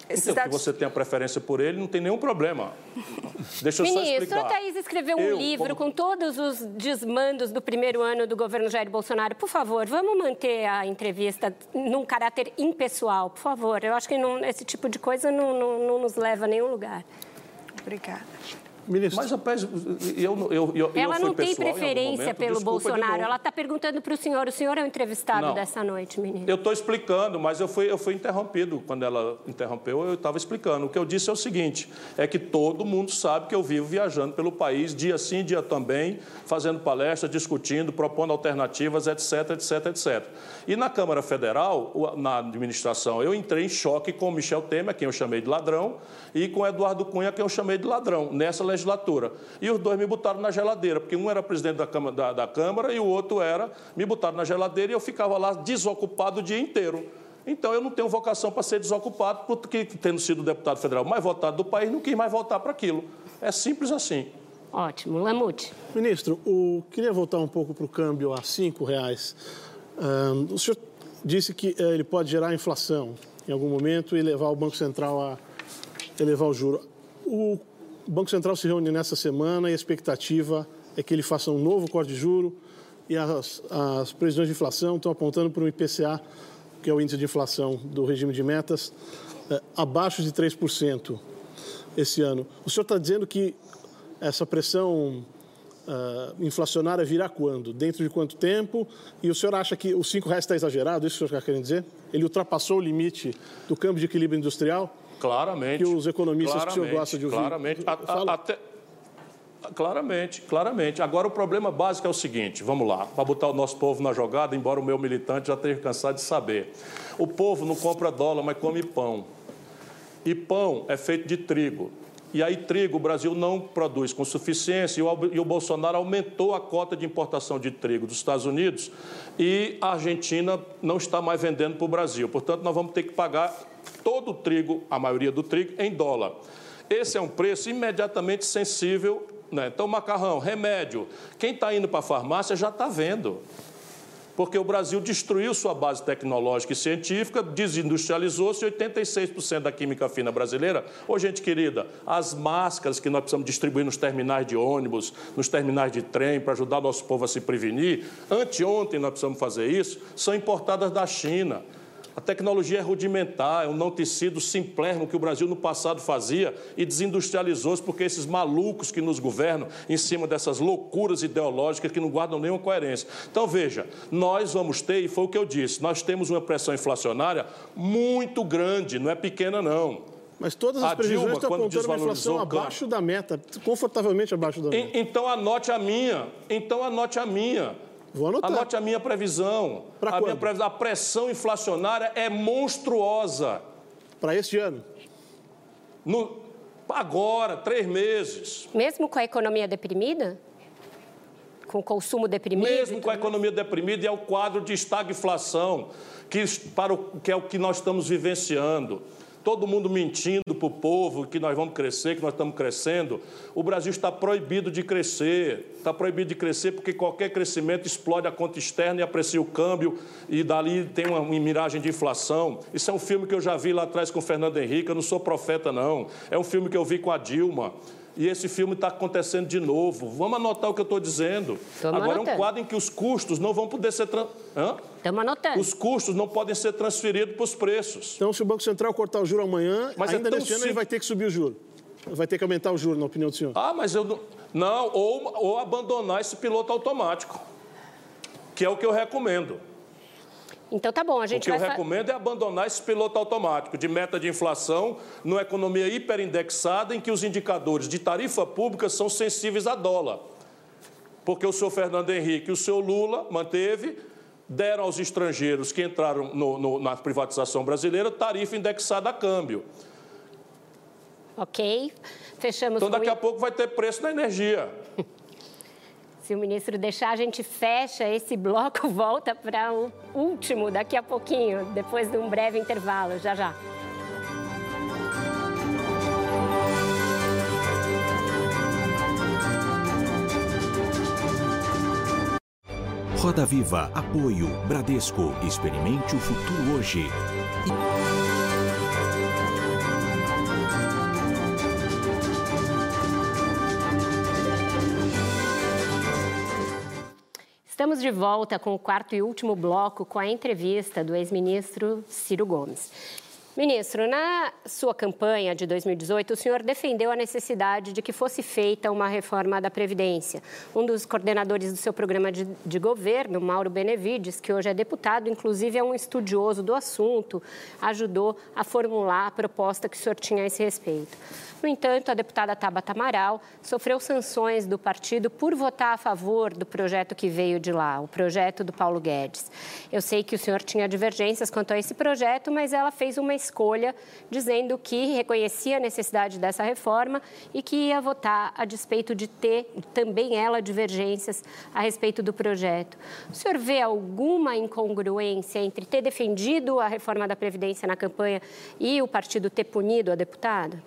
Esses então, dados... que você tem a preferência por ele, não tem nenhum problema. Deixa eu Ministro, só explicar. a Thaís escreveu um eu, livro como... com todos os desmandos do primeiro ano do governo Jair Bolsonaro. Por favor, vamos manter a entrevista num caráter impessoal, por favor. Eu acho que não, esse tipo de coisa não, não, não nos leva a nenhum lugar. Obrigada. Ministro. Mas, rapaz, eu, eu, eu, ela não tem preferência momento, pelo Bolsonaro. Ela está perguntando para o senhor. O senhor é o entrevistado não, dessa noite, ministro. Eu estou explicando, mas eu fui, eu fui interrompido. Quando ela interrompeu, eu estava explicando. O que eu disse é o seguinte: é que todo mundo sabe que eu vivo viajando pelo país, dia sim, dia também, fazendo palestras, discutindo, propondo alternativas, etc, etc, etc. E na Câmara Federal, na administração, eu entrei em choque com o Michel Temer, quem eu chamei de ladrão, e com o Eduardo Cunha, quem eu chamei de ladrão, nessa legislação legislatura. E os dois me botaram na geladeira, porque um era presidente da Câmara, da, da Câmara e o outro era. Me botaram na geladeira e eu ficava lá desocupado o dia inteiro. Então, eu não tenho vocação para ser desocupado, porque, tendo sido deputado federal mais votado do país, não quis mais voltar para aquilo. É simples assim. Ótimo. Lamute. Ministro, o... queria voltar um pouco para o câmbio a R$ reais. Um, o senhor disse que uh, ele pode gerar inflação em algum momento e levar o Banco Central a elevar o juro. O o Banco Central se reúne nessa semana e a expectativa é que ele faça um novo corte de juro e as, as previsões de inflação estão apontando para o IPCA, que é o índice de inflação do regime de metas, é, abaixo de 3% esse ano. O senhor está dizendo que essa pressão uh, inflacionária virá quando? Dentro de quanto tempo? E o senhor acha que os R$ reais está exagerado? Isso que o senhor está querendo dizer? Ele ultrapassou o limite do câmbio de equilíbrio industrial? Claramente. Que os economistas que o senhor gosta de ouvir. Claramente. A, a, até, claramente, claramente. Agora, o problema básico é o seguinte: vamos lá, para botar o nosso povo na jogada, embora o meu militante já esteja cansado de saber. O povo não compra dólar, mas come pão. E pão é feito de trigo. E aí, trigo, o Brasil não produz com suficiência, e o Bolsonaro aumentou a cota de importação de trigo dos Estados Unidos, e a Argentina não está mais vendendo para o Brasil. Portanto, nós vamos ter que pagar todo o trigo, a maioria do trigo, em dólar. Esse é um preço imediatamente sensível. Né? Então, macarrão, remédio. Quem está indo para a farmácia já está vendo. Porque o Brasil destruiu sua base tecnológica e científica, desindustrializou-se 86% da química fina brasileira. Ô, gente querida, as máscaras que nós precisamos distribuir nos terminais de ônibus, nos terminais de trem, para ajudar nosso povo a se prevenir, anteontem nós precisamos fazer isso, são importadas da China. A tecnologia é rudimentar, é um não tecido simplérrimo que o Brasil no passado fazia e desindustrializou-se porque esses malucos que nos governam em cima dessas loucuras ideológicas que não guardam nenhuma coerência. Então, veja, nós vamos ter, e foi o que eu disse, nós temos uma pressão inflacionária muito grande, não é pequena, não. Mas todas as a previsões Dilma, estão apontando uma inflação abaixo da meta, confortavelmente abaixo da meta. Então anote a minha. Então anote a minha. Vou anotar. Anote a minha previsão. Para a minha previsão, a pressão inflacionária é monstruosa. Para este ano? No, agora, três meses. Mesmo com a economia deprimida? Com o consumo deprimido? Mesmo com a economia deprimida, é o quadro de estagflação, que, para o, que é o que nós estamos vivenciando. Todo mundo mentindo para o povo que nós vamos crescer, que nós estamos crescendo. O Brasil está proibido de crescer. Está proibido de crescer porque qualquer crescimento explode a conta externa e aprecia o câmbio e dali tem uma, miragem de inflação. Isso é um filme que eu já vi lá atrás com o Fernando Henrique, eu não sou profeta, não. É um filme que eu vi com a Dilma. E esse filme está acontecendo de novo. Vamos anotar o que eu estou dizendo. Tamo Agora anotando. é um quadro em que os custos não vão poder ser. Tran... Hã? Estamos anotando. Os custos não podem ser transferidos para os preços. Então, se o Banco Central cortar o juro amanhã, Mas é ainda neste ano ele vai ter que subir o juro. Vai ter que aumentar o juro, na opinião do senhor. Ah, mas eu não. Não, ou, ou abandonar esse piloto automático, que é o que eu recomendo. Então tá bom, a O gente que eu vai... fa- recomendo é abandonar esse piloto automático de meta de inflação numa economia hiperindexada em que os indicadores de tarifa pública são sensíveis a dólar. Porque o senhor Fernando Henrique e o senhor Lula manteve, deram aos estrangeiros que entraram no- no- na privatização brasileira tarifa indexada a câmbio. Ok, fechamos Então daqui a pouco vai ter preço na energia. Se o ministro deixar, a gente fecha esse bloco, volta para o último daqui a pouquinho, depois de um breve intervalo. Já, já. Roda Viva, apoio, Bradesco. Experimente o futuro hoje. Estamos de volta com o quarto e último bloco com a entrevista do ex-ministro Ciro Gomes. Ministro, na sua campanha de 2018, o senhor defendeu a necessidade de que fosse feita uma reforma da Previdência. Um dos coordenadores do seu programa de, de governo, Mauro Benevides, que hoje é deputado, inclusive é um estudioso do assunto, ajudou a formular a proposta que o senhor tinha a esse respeito. No entanto, a deputada Tabata Amaral sofreu sanções do partido por votar a favor do projeto que veio de lá, o projeto do Paulo Guedes. Eu sei que o senhor tinha divergências quanto a esse projeto, mas ela fez uma escolha dizendo que reconhecia a necessidade dessa reforma e que ia votar a despeito de ter também ela divergências a respeito do projeto. O senhor vê alguma incongruência entre ter defendido a reforma da Previdência na campanha e o partido ter punido a deputada?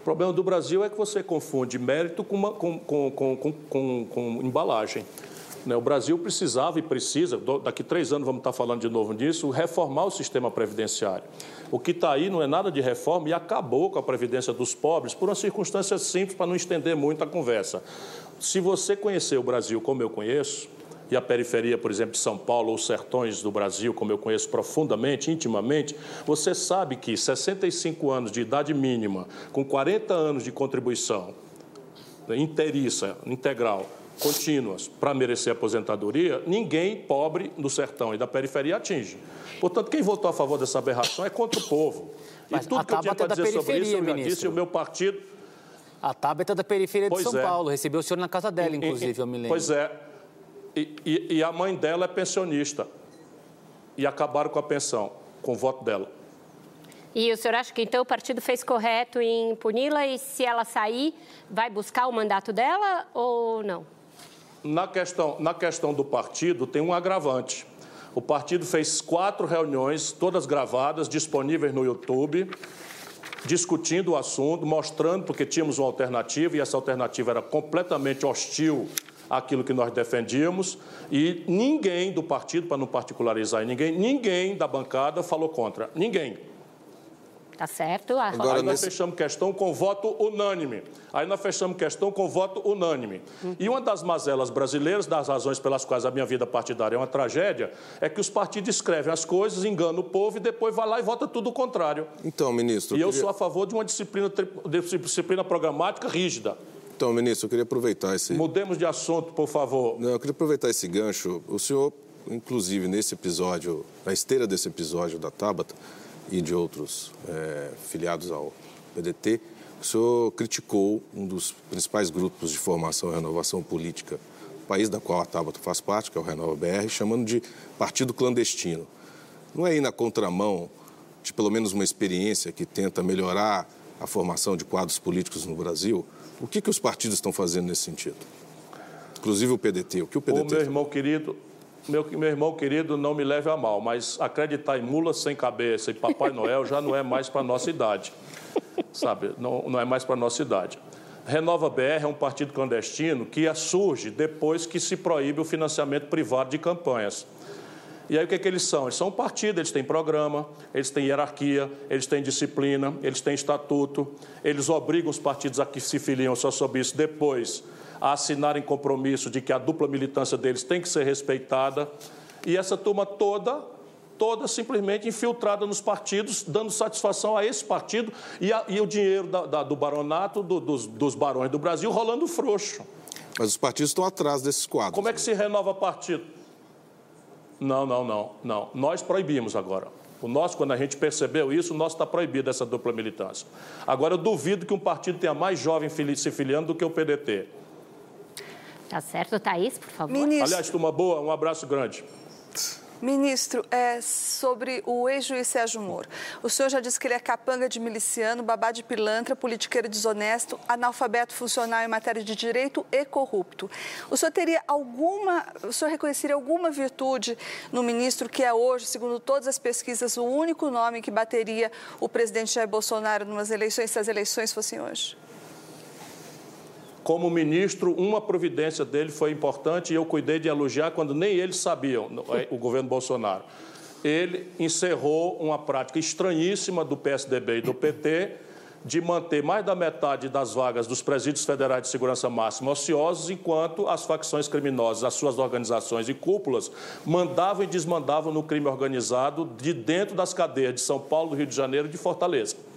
O problema do Brasil é que você confunde mérito com, uma- com- com- com- embalagem. Né? O Brasil precisava e precisa, daqui três anos vamos estar falando de novo disso, reformar o sistema previdenciário. O que está aí não é nada de reforma e acabou com a previdência dos pobres por uma circunstância simples, para não estender muito a conversa. Se você conhecer o Brasil como eu conheço, e a periferia, por exemplo, de São Paulo, ou os sertões do Brasil, como eu conheço profundamente, intimamente, você sabe que 65 anos de idade mínima, com 40 anos de contribuição né, inteiriça, integral, contínuas, para merecer aposentadoria, ninguém pobre do sertão e da periferia atinge. Portanto, quem votou a favor dessa aberração é contra o povo. E Mas tudo a que eu tinha é para da dizer sobre isso, eu periferia, já disse, ministro. e o meu partido A Tabata é da periferia de Pois São é. Paulo. Recebeu o senhor na casa dela, E- inclusive, e- eu me lembro. Pois é. E, e- e a mãe dela é pensionista. E acabaram com a pensão, com o voto dela. E o senhor acha que então o partido fez correto em puni-la e se ela sair, vai buscar o mandato dela ou não? Na questão, na questão do partido, tem um agravante. O partido fez quatro reuniões, todas gravadas, disponíveis no YouTube, discutindo o assunto, mostrando, porque tínhamos uma alternativa e essa alternativa era completamente hostil àquilo que nós defendíamos. E ninguém do partido, para não particularizar ninguém, ninguém da bancada falou contra. Ninguém. Tá certo? A- Agora, Aí nós nesse- fechamos questão com voto unânime. Aí nós fechamos questão com voto unânime. E uma das mazelas brasileiras, das razões pelas quais a minha vida partidária é uma tragédia, é que os partidos escrevem as coisas, enganam o povo e depois vai lá e vota tudo o contrário. Então, ministro. E eu queria- sou a favor de uma disciplina, disciplina programática rígida. Então, ministro, eu queria aproveitar esse. Mudemos de assunto, por favor. Não, eu queria aproveitar esse gancho. O senhor, inclusive, nesse episódio, na esteira desse episódio da Tabata e de outros eh, filiados ao PDT, o senhor criticou um dos principais grupos de formação e renovação política do país, da qual a Tabata faz parte, que é o Renova BR, chamando de partido clandestino. Não é ir na contramão de pelo menos uma experiência que tenta melhorar a formação de quadros políticos no Brasil? O que, que os partidos estão fazendo nesse sentido? Inclusive o PDT. O que o Ô, PDT meu irmão querido, meu, meu irmão querido, não me leve a mal, mas acreditar em mula sem cabeça e Papai Noel já não é mais para a nossa idade. Sabe? Não, não é mais para a nossa idade. Renova BR é um partido clandestino que surge depois que se proíbe o financiamento privado de campanhas. E aí o que, é que eles são? Eles são um partido, eles têm programa, eles têm hierarquia, eles têm disciplina, eles têm estatuto, eles obrigam os partidos a que se filiam só sobre isso depois a assinarem compromisso de que a dupla militância deles tem que ser respeitada. E essa turma toda, toda simplesmente infiltrada nos partidos, dando satisfação a esse partido e, a, e o dinheiro da, da, do baronato, do, dos, dos barões do Brasil, rolando frouxo. Mas os partidos estão atrás desses quadros. Como é que se renova partido? Não, não, não, não. Nós proibimos agora. O nosso, quando a gente percebeu isso, o nosso está proibido essa dupla militância. Agora, eu duvido que um partido tenha mais jovem se filiando do que o PDT. Tá certo, Thaís, por favor. Ministro... Aliás, turma boa, um abraço grande. Ministro, é sobre o ex-juiz Sérgio Moro. O senhor já disse que ele é capanga de miliciano, babá de pilantra, politiqueiro desonesto, analfabeto funcional em matéria de direito e corrupto. O senhor teria alguma, o senhor reconheceria alguma virtude no ministro que é hoje, segundo todas as pesquisas, o único nome que bateria o presidente Jair Bolsonaro numas eleições, se as eleições fossem hoje? Como ministro, uma providência dele foi importante e eu cuidei de elogiar quando nem eles sabiam, é, o governo Bolsonaro. Ele encerrou uma prática estranhíssima do PSDB e do PT de manter mais da metade das vagas dos presídios federais de segurança máxima ociosos, enquanto as facções criminosas, as suas organizações e cúpulas, mandavam e desmandavam no crime organizado de dentro das cadeias de São Paulo, do Rio de Janeiro e de Fortaleza.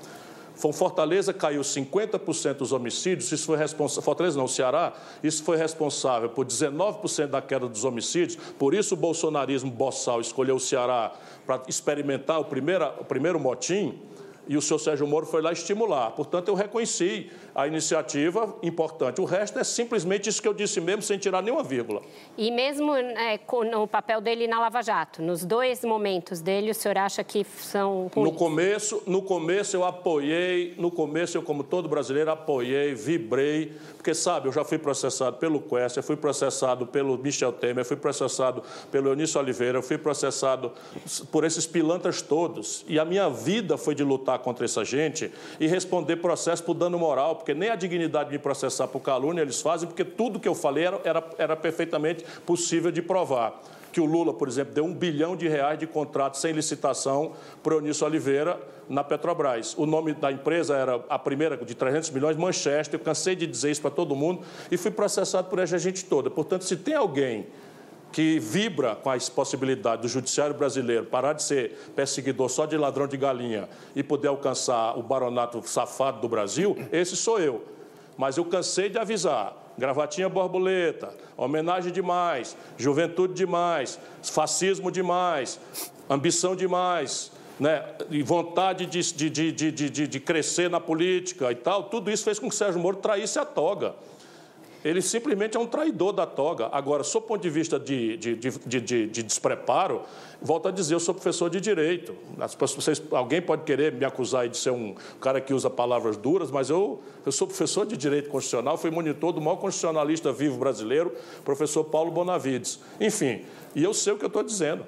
Fortaleza caiu 50% dos homicídios, isso foi responsável, Fortaleza não, Ceará, isso foi responsável por 19% da queda dos homicídios, por isso o bolsonarismo boçal escolheu o Ceará para experimentar o primeiro, o primeiro motim, e o senhor Sérgio Moro foi lá estimular. Portanto, eu reconheci a iniciativa importante. O resto é simplesmente isso que eu disse mesmo, sem tirar nenhuma vírgula. E mesmo é, com o papel dele na Lava Jato, nos dois momentos dele, o senhor acha que são ruins? No começo, no começo eu apoiei, no começo eu, como todo brasileiro, apoiei, vibrei, porque, sabe, eu já fui processado pelo Quest, eu fui processado pelo Michel Temer, fui processado pelo Eunício Oliveira, eu fui processado por esses pilantras todos. E a minha vida foi de lutar contra essa gente e responder processo por dano moral, porque nem a dignidade de processar por calúnia eles fazem, porque tudo que eu falei era, era, era perfeitamente possível de provar que o Lula, por exemplo, deu um bilhão de reais de contrato sem licitação para o Eunício Oliveira na Petrobras. O nome da empresa era a primeira de 300 milhões, Manchester. Eu cansei de dizer isso para todo mundo e fui processado por essa gente toda. Portanto, se tem alguém que vibra com a possibilidade do judiciário brasileiro parar de ser perseguidor só de ladrão de galinha e poder alcançar o baronato safado do Brasil, esse sou eu. Mas eu cansei de avisar. Gravatinha borboleta, homenagem demais, juventude demais, fascismo demais, ambição demais, né, e vontade de, de, de, de, de crescer na política e tal, tudo isso fez com que Sérgio Moro traísse a toga. Ele simplesmente é um traidor da toga. Agora, sob o ponto de vista de, de, de, de, de despreparo, volto a dizer, eu sou professor de direito. Vocês, alguém pode querer me acusar de ser um cara que usa palavras duras, mas eu, eu sou professor de direito constitucional, fui monitor do maior constitucionalista vivo brasileiro, professor Paulo Bonavides. Enfim, e eu sei o que eu estou dizendo.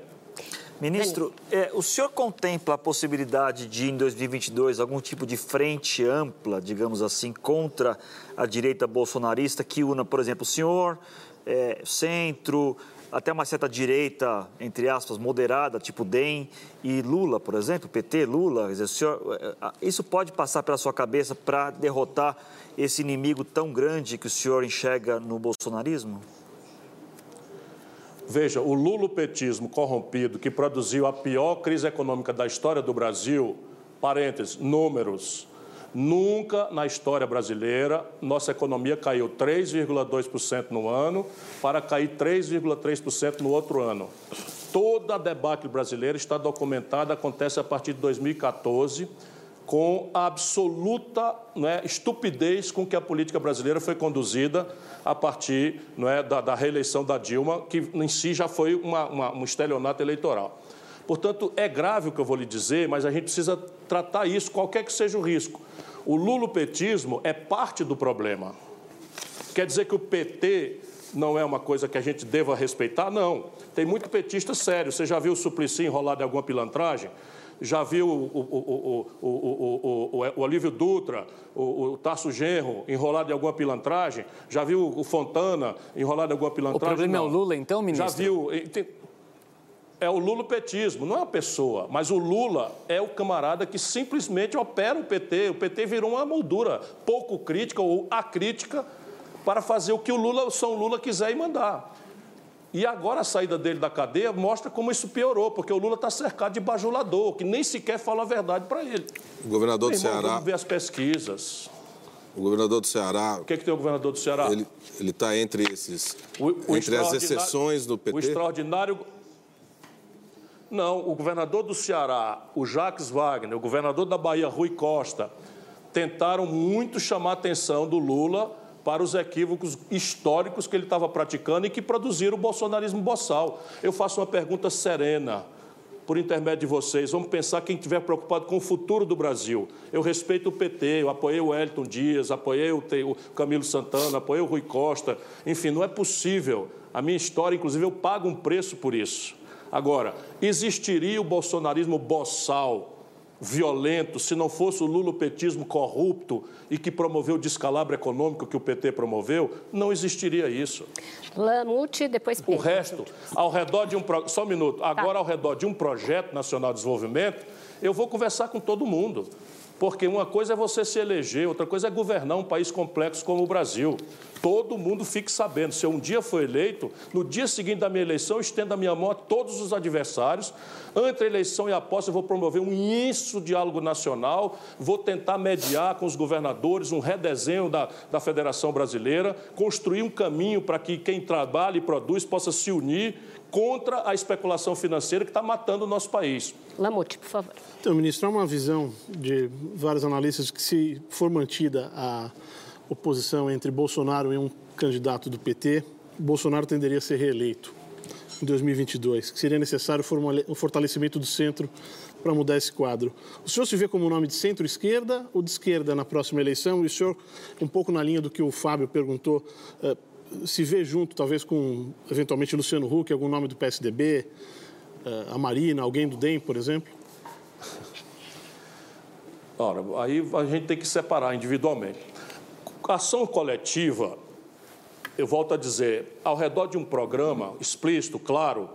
Ministro, é, o senhor contempla a possibilidade de, em 2022, algum tipo de frente ampla, digamos assim, contra a direita bolsonarista que una, por exemplo, o senhor, é, centro, até uma certa direita, entre aspas, moderada, tipo DEM, e Lula, por exemplo, PT, Lula, dizer, senhor, é, isso pode passar pela sua cabeça para derrotar esse inimigo tão grande que o senhor enxerga no bolsonarismo? Veja, o lulopetismo corrompido que produziu a pior crise econômica da história do Brasil, parênteses, números, nunca na história brasileira nossa economia caiu 3,2% no ano para cair 3,3% no outro ano. Toda a debacle brasileira está documentada, acontece a partir de 2014 com a absoluta é, estupidez com que a política brasileira foi conduzida a partir é, da, da, reeleição da Dilma, que em si já foi uma, uma, um estelionato eleitoral. Portanto, é grave o que eu vou lhe dizer, mas a gente precisa tratar isso, qualquer que seja o risco. O lulopetismo é parte do problema. Quer dizer que o PT não é uma coisa que a gente deva respeitar? Não. Tem muito petista sério. Você já viu o Suplicy enrolado em alguma pilantragem? Já viu o, o, o, o Olívio Dutra, o, Tasso Genro enrolado em alguma pilantragem? Já viu o Fontana enrolado em alguma pilantragem? O problema não. é o Lula, então, ministro? Já viu. É o lulopetismo, não é uma pessoa, mas o Lula é o camarada que simplesmente opera o PT. O PT virou uma moldura pouco crítica ou acrítica para fazer o que o Lula, o São Lula quiser e mandar. E agora a saída dele da cadeia mostra como isso piorou, porque o Lula está cercado de bajulador, que nem sequer fala a verdade para ele. O governador do Ceará. Vamos ver as pesquisas. O governador do Ceará. O que, é que tem o governador do Ceará? Ele está entre esses. O, o entre as exceções do PT. O extraordinário. Não, o governador do Ceará, o Jacques Wagner, o governador da Bahia, Rui Costa, tentaram muito chamar a atenção do Lula para os equívocos históricos que ele estava praticando e que produziram o bolsonarismo boçal. Eu faço uma pergunta serena, por intermédio de vocês. Vamos pensar quem estiver preocupado com o futuro do Brasil. Eu respeito o PT, eu apoiei o Elton Dias, apoiei o Camilo Santana, apoiei o Rui Costa. Enfim, não é possível. A minha história, inclusive, eu pago um preço por isso. Agora, existiria o bolsonarismo boçal violento, se não fosse o lulopetismo corrupto e que promoveu o descalabro econômico que o PT promoveu, não existiria isso. Lamute, depois Pedro. O resto, ao redor de um... Só um minuto. Tá. Agora, tá. ao redor de um projeto nacional de desenvolvimento, eu vou conversar com todo mundo. Porque uma coisa é você se eleger, outra coisa é governar um país complexo como o Brasil. Todo mundo fique sabendo. Se eu um dia for eleito, no dia seguinte da minha eleição, eu estendo a minha mão a todos os adversários. Entre a eleição e a posse, eu vou promover um imenso diálogo nacional, vou tentar mediar com os governadores um redesenho da, da Federação Brasileira, construir um caminho para que quem trabalha e produz possa se unir contra a especulação financeira que está matando o nosso país. Lamute, por favor. Então, ministro, há uma visão de vários analistas que se for mantida a oposição entre Bolsonaro e um candidato do PT, Bolsonaro tenderia a ser reeleito em 2022, que seria necessário um fortalecimento do centro para mudar esse quadro. O senhor se vê como um nome de centro-esquerda ou de esquerda na próxima eleição? E o senhor, um pouco na linha do que o Fábio perguntou, eh, se vê junto, talvez, com, eventualmente, Luciano Huck, algum nome do PSDB, eh, a Marina, alguém do DEM, por exemplo? Ora, aí a gente tem que separar individualmente. Ação coletiva, eu volto a dizer, ao redor de um programa explícito, claro,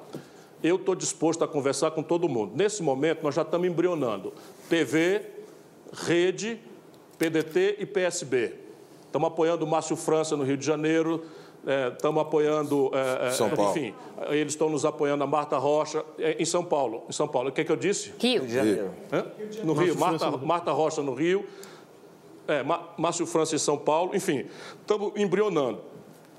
eu estou disposto a conversar com todo mundo. Nesse momento, nós já estamos embrionando PV, Rede, PDT e PSB. Estamos apoiando o Márcio França no Rio de Janeiro, estamos é, apoiando, é, é, São Paulo. enfim, eles estão nos apoiando a Marta Rocha é, em São Paulo. Em São Paulo, o que, é que eu disse? Rio. de Janeiro. No Rio, Marta, Marta Rocha no Rio, é, Márcio França em São Paulo, enfim, estamos embrionando.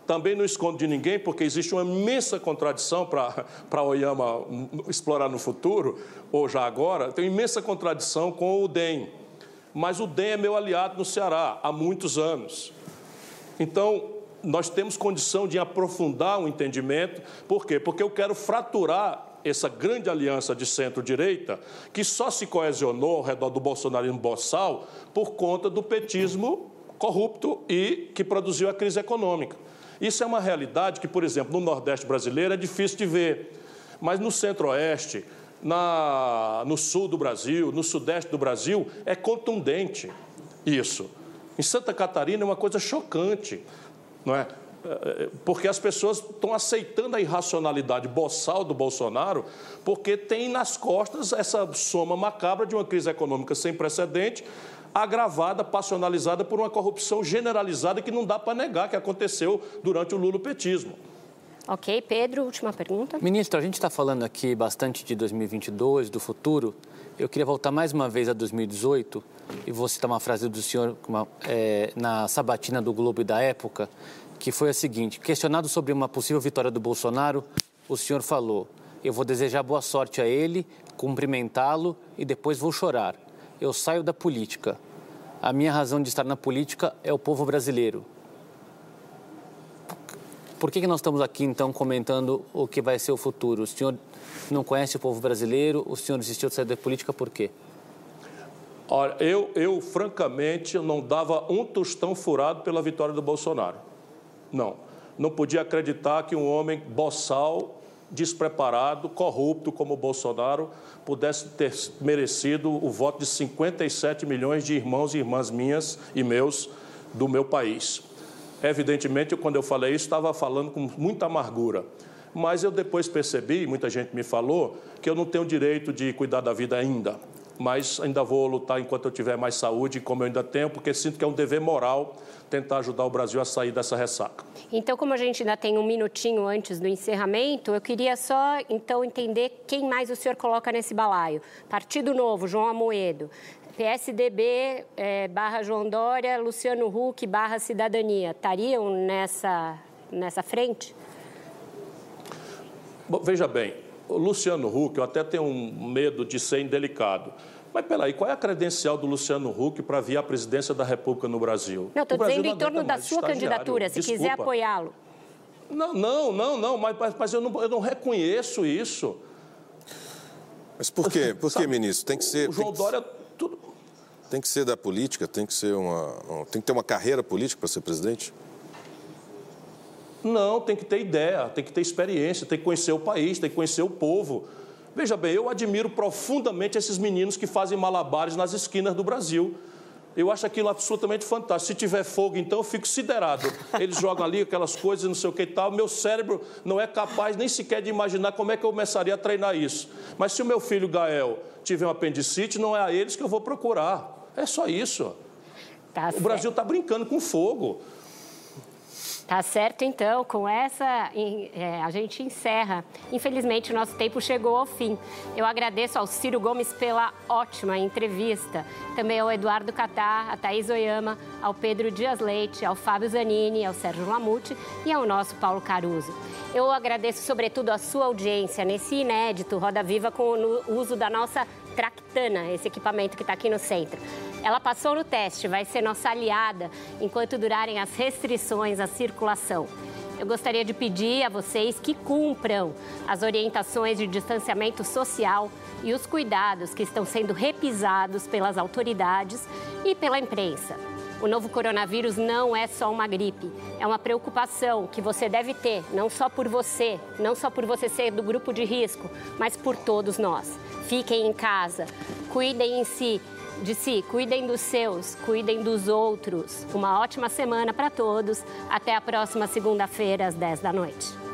Também não escondo de ninguém, porque existe uma imensa contradição para a Oyama explorar no futuro, ou já agora, tem uma imensa contradição com o DEM. Mas o DEM é meu aliado no Ceará há muitos anos. Então, nós temos condição de aprofundar o entendimento. Por quê? Porque eu quero fraturar essa grande aliança de centro-direita, que só se coesionou ao redor do bolsonarismo boçal por conta do petismo corrupto e que produziu a crise econômica. Isso é uma realidade que, por exemplo, no Nordeste brasileiro é difícil de ver, mas no Centro-Oeste, no Sul do Brasil, no Sudeste do Brasil, é contundente isso. Em Santa Catarina é uma coisa chocante não é? Porque as pessoas estão aceitando a irracionalidade boçal do Bolsonaro, porque tem nas costas essa soma macabra de uma crise econômica sem precedente, agravada, passionalizada por uma corrupção generalizada que não dá para negar que aconteceu durante o lulopetismo. Ok, Pedro, última pergunta. Ministro, a gente está falando aqui bastante de 2022, do futuro. Eu queria voltar mais uma vez a 2018 e vou citar uma frase do senhor uma, é, na sabatina do Globo da época, que foi a seguinte: questionado sobre uma possível vitória do Bolsonaro, o senhor falou: Eu vou desejar boa sorte a ele, cumprimentá-lo e depois vou chorar. Eu saio da política. A minha razão de estar na política é o povo brasileiro. Por que, que nós estamos aqui, então, comentando o que vai ser o futuro? O senhor não conhece o povo brasileiro? O senhor desistiu de sair da política por quê? Olha, eu, eu francamente não dava um tostão furado pela vitória do Bolsonaro. Não. não podia acreditar que um homem boçal, despreparado, corrupto como o Bolsonaro, pudesse ter merecido o voto de 57 milhões de irmãos e irmãs minhas e meus do meu país. Evidentemente, quando eu falei isso, estava falando com muita amargura. Mas eu depois percebi, muita gente me falou, que eu não tenho direito de cuidar da vida ainda. Mas ainda vou lutar enquanto eu tiver mais saúde, como eu ainda tenho, porque sinto que é um dever moral tentar ajudar o Brasil a sair dessa ressaca. Então, como a gente ainda tem um minutinho antes do encerramento, eu queria só então entender quem mais o senhor coloca nesse balaio. Partido Novo, João Amoedo. PSDB é, barra João Dória, Luciano Huck barra Cidadania. Estariam nessa, nessa frente? Bom, veja bem, o Luciano Huck, eu até tenho um medo de ser indelicado. Mas peraí, qual é a credencial do Luciano Huck para vir à presidência da República no Brasil? Não, estou dizendo em torno da sua candidatura, se Desculpa. quiser apoiá-lo. Não, não, não, não, mas, mas eu, não, eu não reconheço isso. Mas por quê? Por quê, ministro? Tem que ser. O João Dória. Tudo... Tem que ser da política, tem que ser uma. Tem que ter uma carreira política para ser presidente? Não, tem que ter ideia, tem que ter experiência, tem que conhecer o país, tem que conhecer o povo. Veja bem, eu admiro profundamente esses meninos que fazem malabares nas esquinas do Brasil. Eu acho aquilo absolutamente fantástico. Se tiver fogo, então, eu fico siderado. Eles jogam ali aquelas coisas, não sei o que e tal. Meu cérebro não é capaz nem sequer de imaginar como é que eu começaria a treinar isso. Mas se o meu filho Gael tiver um apendicite, não é a eles que eu vou procurar. É só isso. Tá o Brasil está brincando com fogo. Tá certo, então. Com essa, é, a gente encerra. Infelizmente, o nosso tempo chegou ao fim. Eu agradeço ao Ciro Gomes pela ótima entrevista. Também ao Eduardo Catar, a Thaís Oyama, ao Pedro Dias Leite, ao Fábio Zanini, ao Sérgio Lamute e ao nosso Paulo Caruso. Eu agradeço, sobretudo, a sua audiência nesse inédito Roda Viva com o uso da nossa Tractana, esse equipamento que está aqui no centro. Ela passou no teste, vai ser nossa aliada enquanto durarem as restrições à circulação. Eu gostaria de pedir a vocês que cumpram as orientações de distanciamento social e os cuidados que estão sendo repisados pelas autoridades e pela imprensa. O novo coronavírus não é só uma gripe, é uma preocupação que você deve ter, não só por você, não só por você ser do grupo de risco, mas por todos nós. Fiquem em casa, cuidem em si de si, cuidem dos seus, cuidem dos outros. Uma ótima semana para todos. Até a próxima segunda-feira, às 10 da noite.